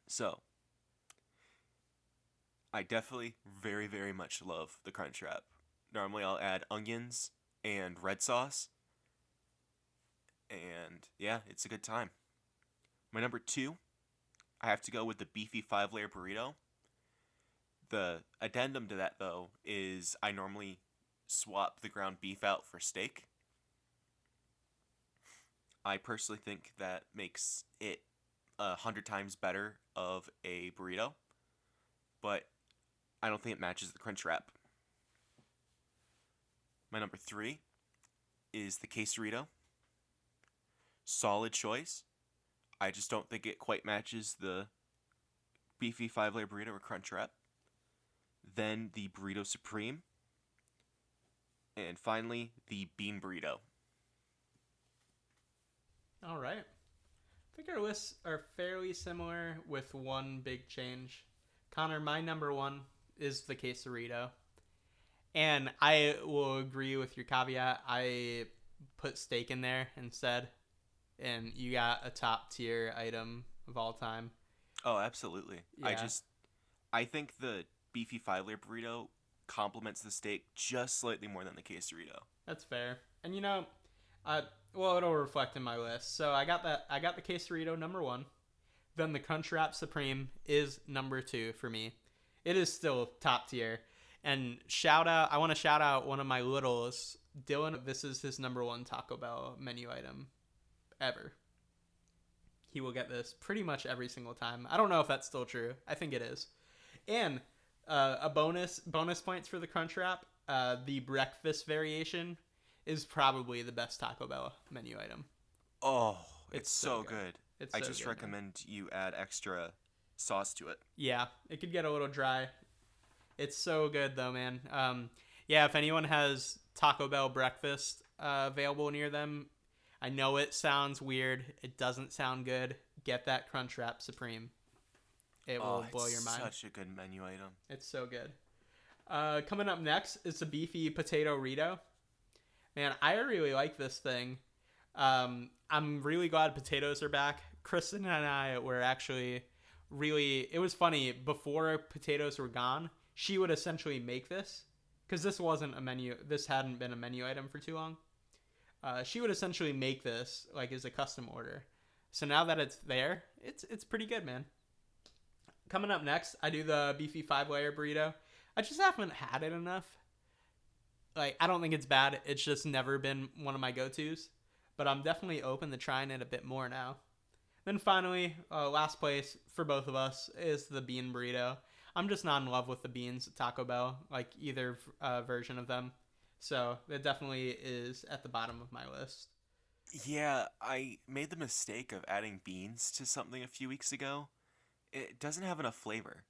So, I definitely very, very much love the Crunch Wrap. Normally, I'll add onions and red sauce. And yeah, it's a good time. My number two, I have to go with the beefy five layer burrito. The addendum to that, though, is I normally swap the ground beef out for steak. I personally think that makes it a hundred times better of a burrito, but I don't think it matches the crunch wrap. My number three is the quesarito. Solid choice. I just don't think it quite matches the beefy five layer burrito or crunch wrap. Then the burrito supreme. And finally, the bean burrito. All right. I think our lists are fairly similar with one big change. Connor, my number one is the quesarito. And I will agree with your caveat. I put steak in there instead. And you got a top tier item of all time. Oh, absolutely. I just I think the beefy five layer burrito complements the steak just slightly more than the quesarito. That's fair. And you know, uh, well, it'll reflect in my list. So I got that. I got the quesarito number one. Then the Crunch Wrap Supreme is number two for me. It is still top tier. And shout out, I want to shout out one of my littles, Dylan. This is his number one Taco Bell menu item ever. He will get this pretty much every single time. I don't know if that's still true. I think it is. And uh, a bonus bonus points for the Crunch Wrap. Uh, the breakfast variation is probably the best Taco Bell menu item. Oh, it's, It's so good. good. It's I so just good, man. recommend you add extra sauce to it. Yeah, it could get a little dry. It's so good though, man. Um, yeah, if anyone has Taco Bell breakfast uh, available near them, I know it sounds weird. It doesn't sound good. Get that Crunchwrap Supreme. It will oh, blow it's your mind. Such a good menu item. It's so good. Uh, coming up next is the beefy potato Rito. Man, I really like this thing. Um, I'm really glad potatoes are back. Kristen and I were actually really. It was funny before potatoes were gone. She would essentially make this because this wasn't a menu. This hadn't been a menu item for too long. Uh, she would essentially make this like as a custom order. So now that it's there, it's it's pretty good, man. Coming up next, I do the beefy five layer burrito. I just haven't had it enough. Like, I don't think it's bad. It's just never been one of my go tos. But I'm definitely open to trying it a bit more now. Then finally, uh, last place for both of us is the bean burrito. I'm just not in love with the beans at Taco Bell, like either uh, version of them. So it definitely is at the bottom of my list. Yeah, I made the mistake of adding beans to something a few weeks ago. It doesn't have enough flavor.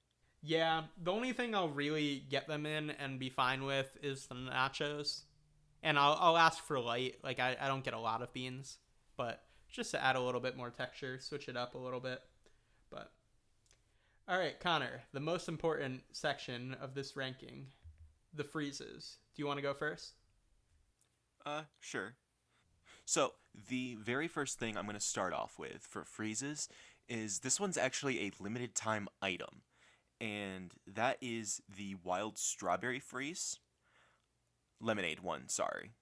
Yeah, the only thing I'll really get them in and be fine with is the nachos. And I'll, I'll ask for light. Like, I, I don't get a lot of beans, but just to add a little bit more texture, switch it up a little bit. But, all right, Connor, the most important section of this ranking the freezes. Do you want to go first? Uh, sure. So, the very first thing I'm going to start off with for freezes is this one's actually a limited time item, and that is the wild strawberry freeze. Lemonade one, sorry.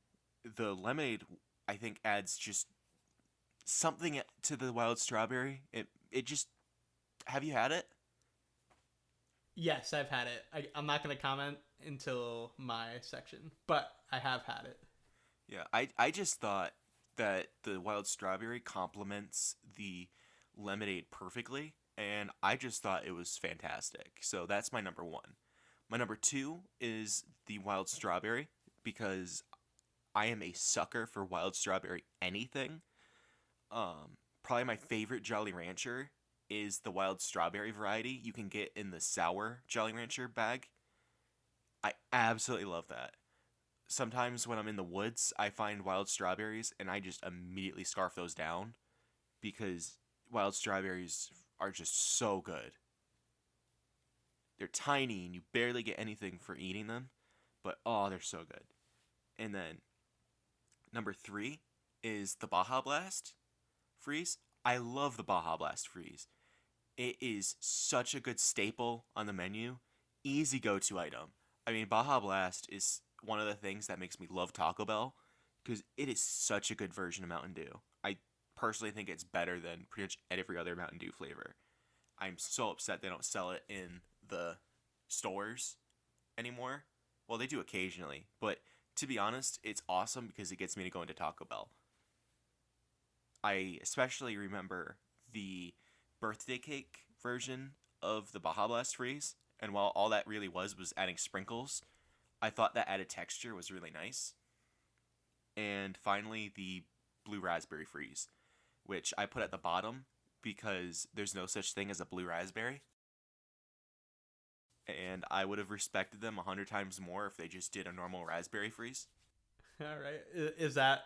The lemonade, I think, adds just something to the wild strawberry. It, it just. Have you had it? Yes, I've had it. I, I'm not going to comment until my section, but I have had it. Yeah, I, I just thought that the wild strawberry complements the lemonade perfectly, and I just thought it was fantastic. So that's my number one. My number two is the wild strawberry because I am a sucker for wild strawberry anything. Um, probably my favorite Jolly Rancher is the wild strawberry variety you can get in the sour Jolly Rancher bag. I absolutely love that sometimes when I'm in the woods, I find wild strawberries and I just immediately scarf those down because wild strawberries are just so good. They're tiny and you barely get anything for eating them, but oh, they're so good. And then number three is the Baja Blast freeze. I love the Baja Blast freeze. It is such a good staple on the menu, easy go to item. I mean, Baja Blast is one of the things that makes me love Taco Bell because it is such a good version of Mountain Dew. I personally think it's better than pretty much every other Mountain Dew flavor. I'm so upset they don't sell it in the stores anymore. Well, they do occasionally, but to be honest, it's awesome because it gets me to go into Taco Bell. I especially remember the birthday cake version of the Baja Blast freeze, and while all that really was was adding sprinkles, I thought that added texture was really nice. And finally, the blue raspberry freeze, which I put at the bottom because there's no such thing as a blue raspberry. And I would have respected them a hundred times more if they just did a normal raspberry freeze. <laughs> All right. Is that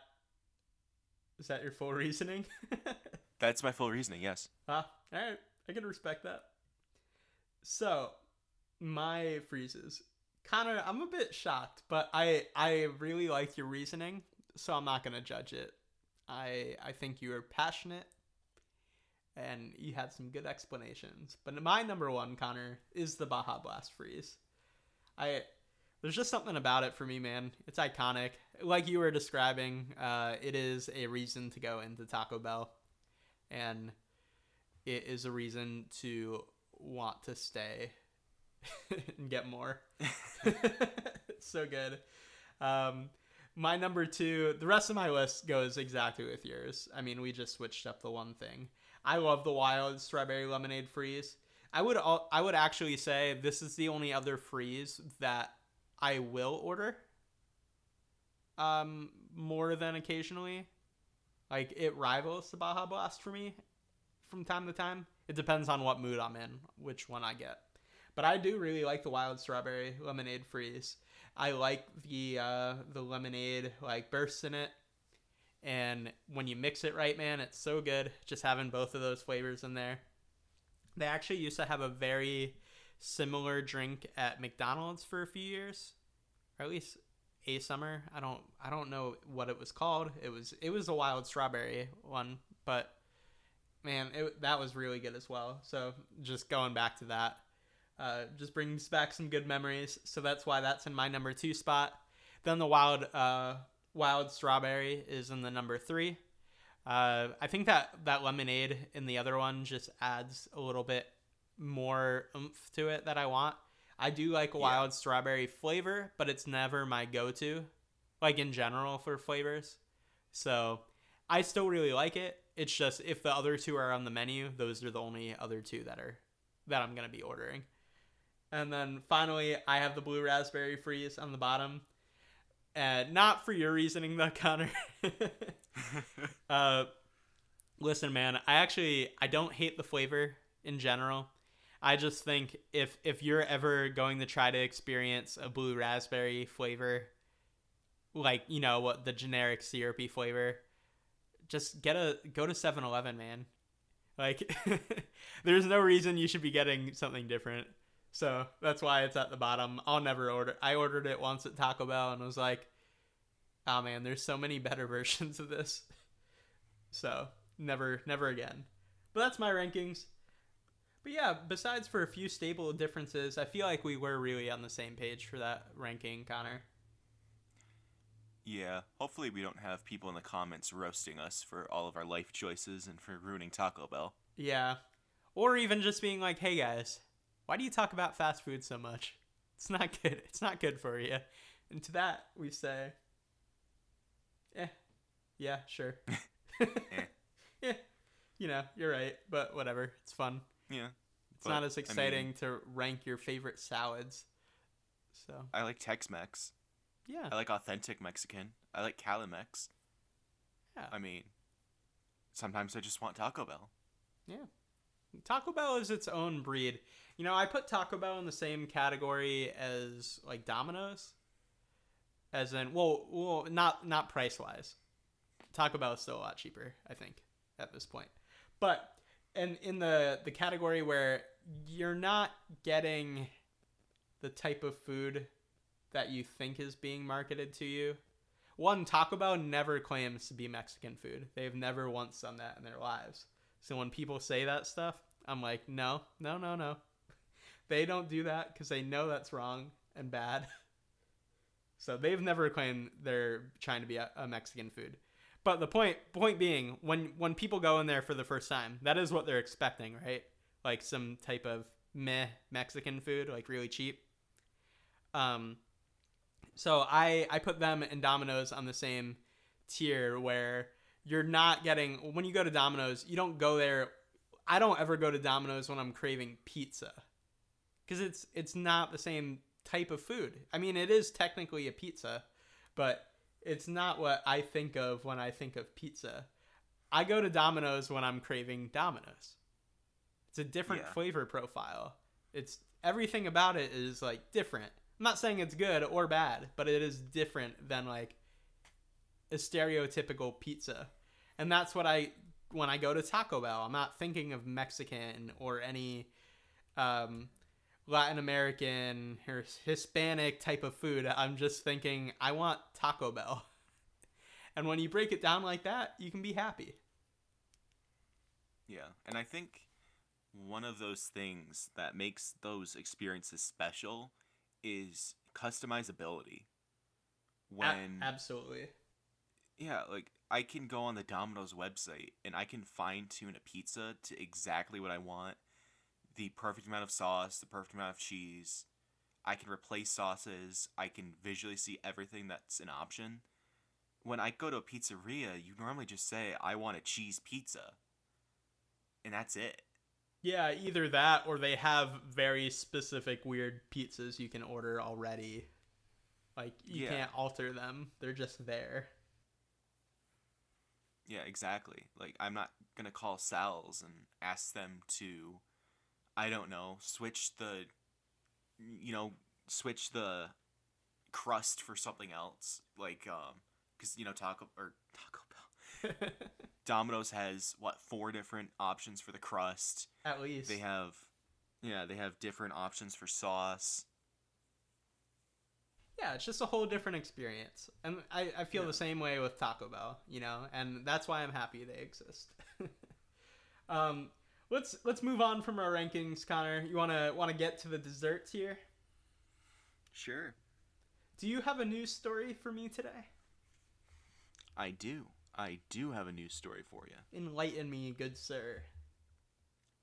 is that your full reasoning? <laughs> That's my full reasoning, yes. ah, all right. I can respect that. So, my freezes. Connor, I'm a bit shocked, but I I really like your reasoning, so I'm not gonna judge it. I I think you are passionate, and you had some good explanations. But my number one, Connor, is the Baja Blast freeze. I there's just something about it for me, man. It's iconic. Like you were describing, uh, it is a reason to go into Taco Bell, and it is a reason to want to stay <laughs> and get more. <laughs> <laughs> so good. Um, my number two, the rest of my list goes exactly with yours. I mean, we just switched up the one thing. I love the wild strawberry lemonade freeze. I would I would actually say this is the only other freeze that I will order. Um, more than occasionally. Like it rivals the Baja Blast for me from time to time. It depends on what mood I'm in, which one I get. But I do really like the wild strawberry lemonade freeze. I like the uh, the lemonade like bursts in it, and when you mix it right, man, it's so good. Just having both of those flavors in there. They actually used to have a very similar drink at McDonald's for a few years, or at least a summer. I don't I don't know what it was called. It was it was a wild strawberry one, but man, it, that was really good as well. So just going back to that, uh, just brings back some good memories. So that's why that's in my number two spot. Then the wild uh, wild strawberry is in the number three. Uh, I think that that lemonade in the other one just adds a little bit more oomph to it that I want. I do like Yeah. wild strawberry flavor, but it's never my go-to, like in general for flavors. So I still really like it. It's just if the other two are on the menu, those are the only other two that are that I'm gonna be ordering. And then finally, I have the blue raspberry freeze on the bottom. And not for your reasoning, though, Connor. <laughs> <laughs> uh, listen, man, I actually I don't hate the flavor in general. I just think if if you're ever going to try to experience a blue raspberry flavor, like you know what the generic syrupy flavor, just get a go to 7-Eleven, man. Like, <laughs> there's no reason you should be getting something different. So that's why it's at the bottom. I'll never order. I ordered it once at Taco Bell and was like, "Oh man, there's so many better <laughs> versions of this." So never, never again. But that's my rankings. But yeah, besides for a few stable differences, I feel like we were really on the same page for that ranking, Connor. yeah, hopefully we don't have people in the comments roasting us for all of our life choices and for ruining Taco Bell. Yeah. Or even just being like, hey guys, why do you talk about fast food so much? It's not good. It's not good for you. And to that, we say, eh, yeah, sure. <laughs> <laughs> yeah, you know, you're right, but whatever. It's fun. Yeah, It's But, not as I mean- exciting to rank your favorite salads. So, I like Tex-Mex. yeah. I like authentic Mexican. I like Calimex. Yeah. I mean, sometimes I just want Taco Bell. Yeah. Taco Bell is its own breed. You know, I put Taco Bell in the same category as like Domino's. As in, well, well, not not price wise. Taco Bell is still a lot cheaper, I think, at this point. But and in the the category where you're not getting the type of food that you think is being marketed to you. One, Taco Bell never claims to be Mexican food. They've never once done that in their lives. So when people say that stuff, I'm like, no, no, no, no. <laughs> They don't do that because they know that's wrong and bad. <laughs> so they've never claimed they're trying to be a, a Mexican food. But the point point being, when when people go in there for the first time, that is what they're expecting, right? Like some type of meh Mexican food, like really cheap. Um, so I I put them and Domino's on the same tier where you're not getting when you go to Domino's, you don't go there. I don't ever go to Domino's when I'm craving pizza, because it's it's not the same type of food. I mean, it is technically a pizza, but it's not what I think of when I think of pizza. I go to Domino's when I'm craving Domino's. It's a different Yeah. flavor profile. It's everything about it is like different. I'm not saying it's good or bad, but it is different than like a stereotypical pizza. And that's what I when I go to Taco Bell, I'm not thinking of Mexican or any um, Latin American or Hispanic type of food. I'm just thinking I want Taco Bell. <laughs> And when you break it down like that, you can be happy. Yeah, and I think one of those things that makes those experiences special is customizability. A- When absolutely. yeah, like I can go on the Domino's website and I can fine tune a pizza to exactly what I want. The perfect amount of sauce, the perfect amount of cheese. I can replace sauces. I can visually see everything that's an option. When I go to a pizzeria, you normally just say, I want a cheese pizza. And that's it. Yeah, either that or they have very specific weird pizzas you can order already. Like you Yeah. can't alter them. They're just there. Yeah, exactly. Like I'm not gonna call Sal's and ask them to, I don't know, switch the, you know, switch the crust for something else. Like, um, because you know Taco or Taco Bell, <laughs> Domino's has what four different options for the crust. At least. They have, yeah, they have different options for sauce. yeah, it's just a whole different experience. And I, I feel Yeah. the same way with Taco Bell, you know, and that's why I'm happy they exist. <laughs> um, let's let's move on from our rankings, Connor. You wanna wanna get to the desserts here? Sure. Do you have a news story for me today? I do. I do have a news story for you. Enlighten me, good sir.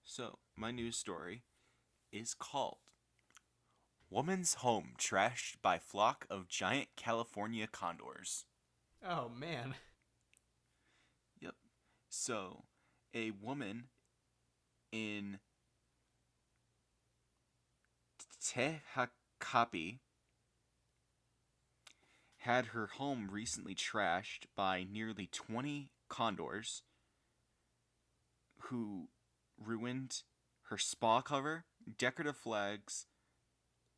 So, my news story is called Woman's Home Trashed by Flock of Giant California Condors. Oh man. Yep. So, a woman in Tehachapi had her home recently trashed by nearly 20 condors who ruined her spa cover, decorative flags,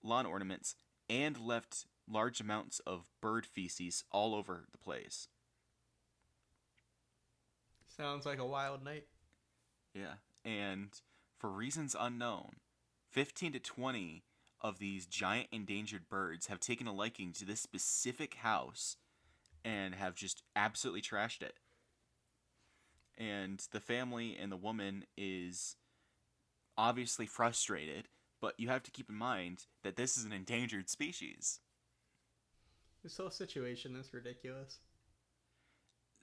lawn ornaments, and left large amounts of bird feces all over the place. Sounds like a wild night. Yeah. And for reasons unknown, 15 to 20 of these giant endangered birds have taken a liking to this specific house and have just absolutely trashed it. And the family and the woman is obviously frustrated, but you have to keep in mind that this is an endangered species. This whole situation is ridiculous.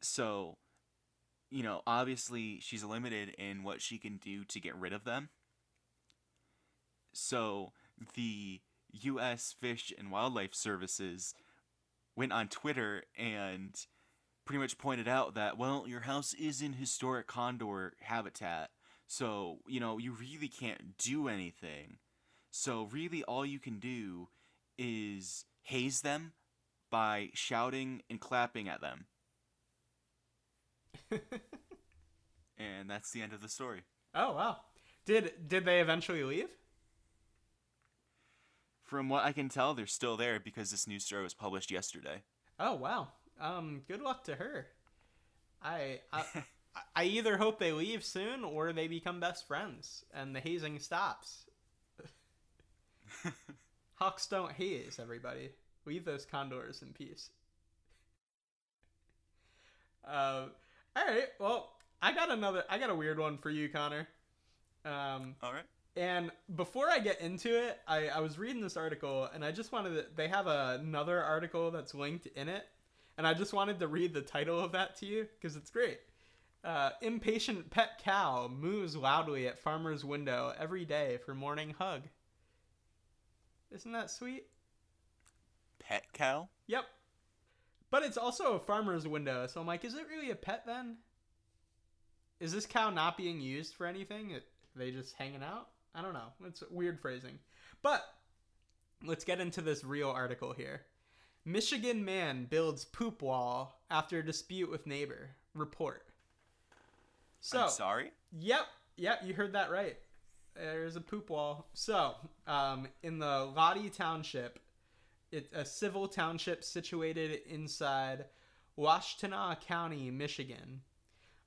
So, you know, obviously she's limited in what she can do to get rid of them. So, the U.S. Fish and Wildlife Services went on Twitter and pretty much pointed out that, well, your house is in historic condor habitat. So, you know, you really can't do anything. So, really, all you can do is haze them by shouting and clapping at them. <laughs> And that's the end of the story. Oh wow. Did did they eventually leave? From what I can tell, they're still there because this news story was published yesterday. Oh wow. Um, good luck to her. I I, <laughs> I either hope they leave soon or they become best friends and the hazing stops. <laughs> Hawks don't haze, everybody. Leave those condors in peace. Uh, all right. Well, I got another. I got a weird one for you, Connor. Um, All right. and before I get into it, I, I was reading this article and I just wanted to, they have another article that's linked in it. And I just wanted to read the title of that to you because it's great. Uh, impatient pet cow moves loudly at farmer's window every day for morning hug. Isn't that sweet? Pet cow? Yep. But it's also a farmer's window, so I'm like, is it really a pet then? Is this cow not being used for anything? Are they just hanging out? I don't know. It's weird phrasing. But let's get into this real article here. Michigan man builds poop wall after dispute with neighbor. Report. So, I'm sorry? Yep, yep, you heard that right. There's a poop wall. So, um, in the Lodi Township, it's a civil township situated inside Washtenaw County, Michigan.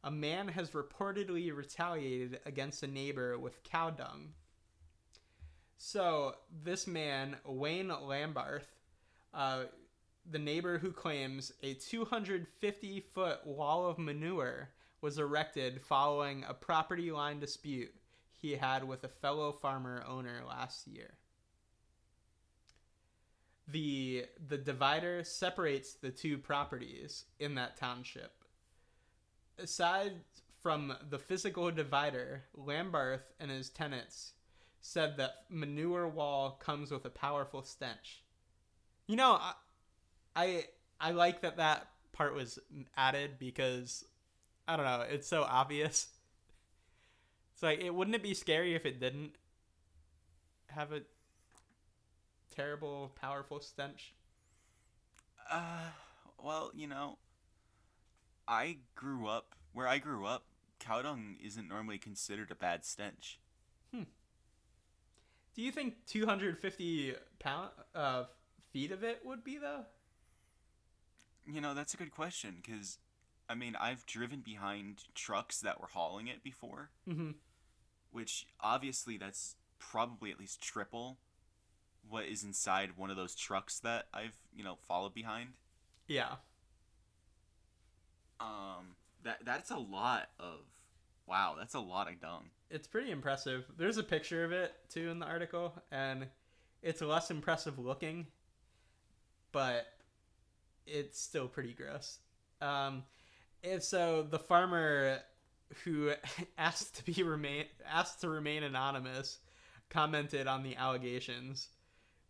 A man has reportedly retaliated against a neighbor with cow dung. So, this man, Wayne Lambarth, uh, the neighbor who claims a 250 foot wall of manure was erected following a property line dispute he had with a fellow farmer owner last year. The the divider separates the two properties in that township. Aside from the physical divider, Lambarth and his tenants said that manure wall comes with a powerful stench. You know, I I, I like that that part was added because I don't know, it's so obvious. It's like it wouldn't it be scary if it didn't have a terrible, powerful stench? Uh, well, you know, I grew up where I grew up. Cow dung isn't normally considered a bad stench. Hmm. Do you think 250 pound uh, feet of it would be though? You know, that's a good question because, I mean, I've driven behind trucks that were hauling it before, Mm-hmm. which obviously that's probably at least triple what is inside one of those trucks that I've, you know, followed behind. Yeah. Um, that that's a lot of, wow, that's a lot of dung. It's pretty impressive. There's a picture of it too in the article, and it's less impressive looking, but it's still pretty gross. Um, and so the farmer who <laughs> asked to be remain asked to remain anonymous commented on the allegations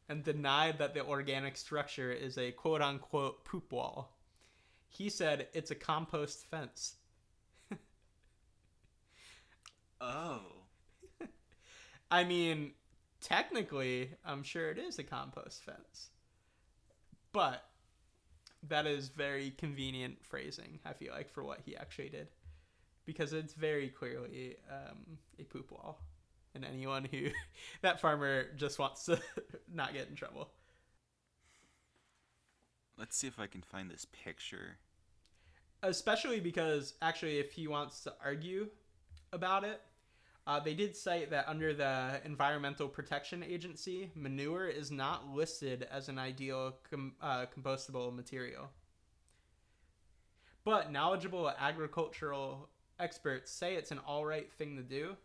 and denied that the organic structure is a quote unquote poop wall. He said it's a compost fence. <laughs> Oh, I mean, technically, I'm sure it is a compost fence. But that is very convenient phrasing, I feel like, for what he actually did. Because it's very clearly um, a poop wall. And anyone who, <laughs> that farmer just wants to <laughs> not get in trouble. let's see if I can find this picture. especially because actually if he wants to argue about it uh, they did cite that under the environmental protection agency manure is not listed as an ideal com- uh, compostable material but knowledgeable agricultural experts say it's an all right thing to do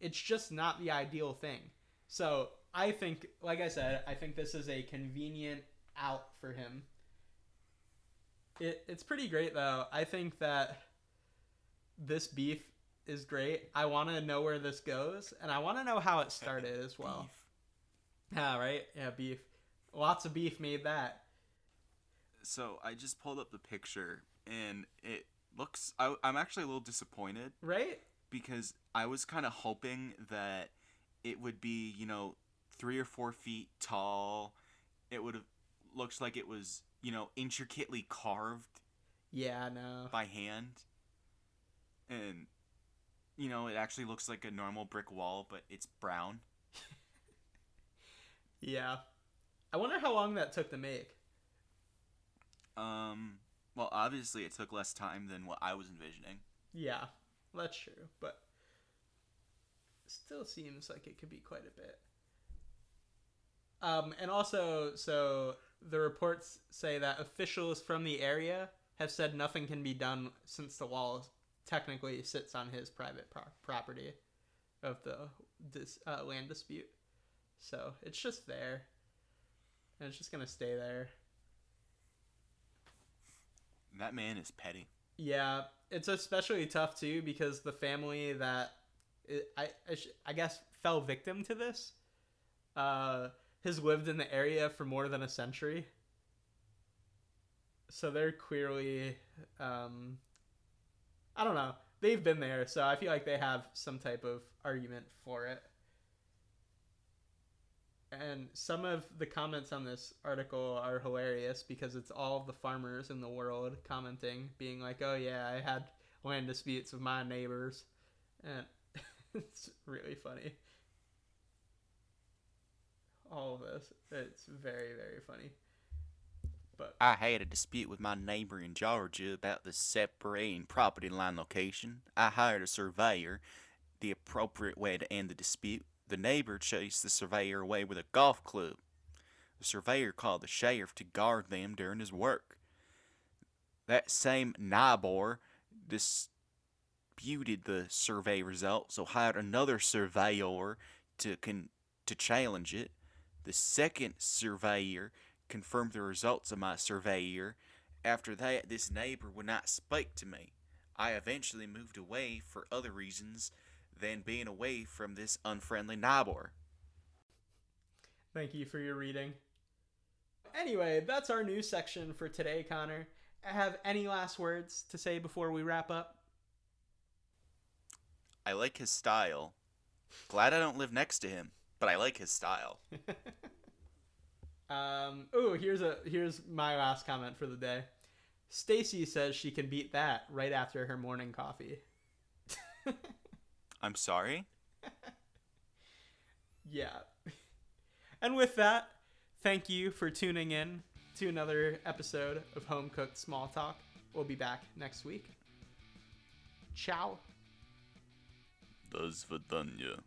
it's just not the ideal thing so i think like i said i think this is a convenient out for him it, it's pretty great though. I think that this beef is great. I want to know where this goes, and I want to know how it started as well. Beef. Yeah, right. Yeah, beef. Lots of beef made that. So I just pulled up the picture and it looks. I, I'm actually a little disappointed Right? Because I was kind of hoping that it would be, you know, three or four feet tall. It would have looked like it was, you know, intricately carved Yeah, no. by hand. And, you know, it actually looks like a normal brick wall, but it's brown. <laughs> Yeah. I wonder how long that took to make. Um, well, obviously it took less time than what I was envisioning. Yeah, that's true, but still seems like it could be quite a bit. Um, and also, so the reports say that officials from the area have said nothing can be done since the wall technically sits on his private pro- property of the this uh, land dispute. So it's just there, and it's just gonna stay there. That man is petty. Yeah, it's especially tough too because the family that i I I, guess fell victim to this uh, has lived in the area for more than a century. So they're clearly, um, I don't know, they've been there, so I feel like they have some type of argument for it. And some of the comments on this article are hilarious because it's all the farmers in the world commenting, being like, "Oh yeah, I had land disputes with my neighbors," and <laughs> it's really funny. All of this, it's very very funny. But I had a dispute with my neighbor in Georgia about the separating property line location. I hired a surveyor. The appropriate way to end the dispute, the neighbor chased the surveyor away with a golf club. The surveyor called the sheriff to guard them during his work. That same neighbor disputed the survey result, so hired another surveyor to con- to challenge it. The second surveyor confirmed the results of my surveyor. After that, this neighbor would not speak to me. I eventually moved away for other reasons than being away from this unfriendly neighbor. Thank you for your reading. Anyway, that's our news section for today, Connor. Have any last words to say before we wrap up? I like his style. Glad I don't live next to him, but I like his style. <laughs> Um, oh, here's a here's my last comment for the day. Stacy says she can beat that right after her morning coffee. <laughs> I'm sorry. <laughs> Yeah. <laughs> And with that, thank you for tuning in to another episode of Home Cooked Small Talk. We'll be back next week. Ciao. До свидания.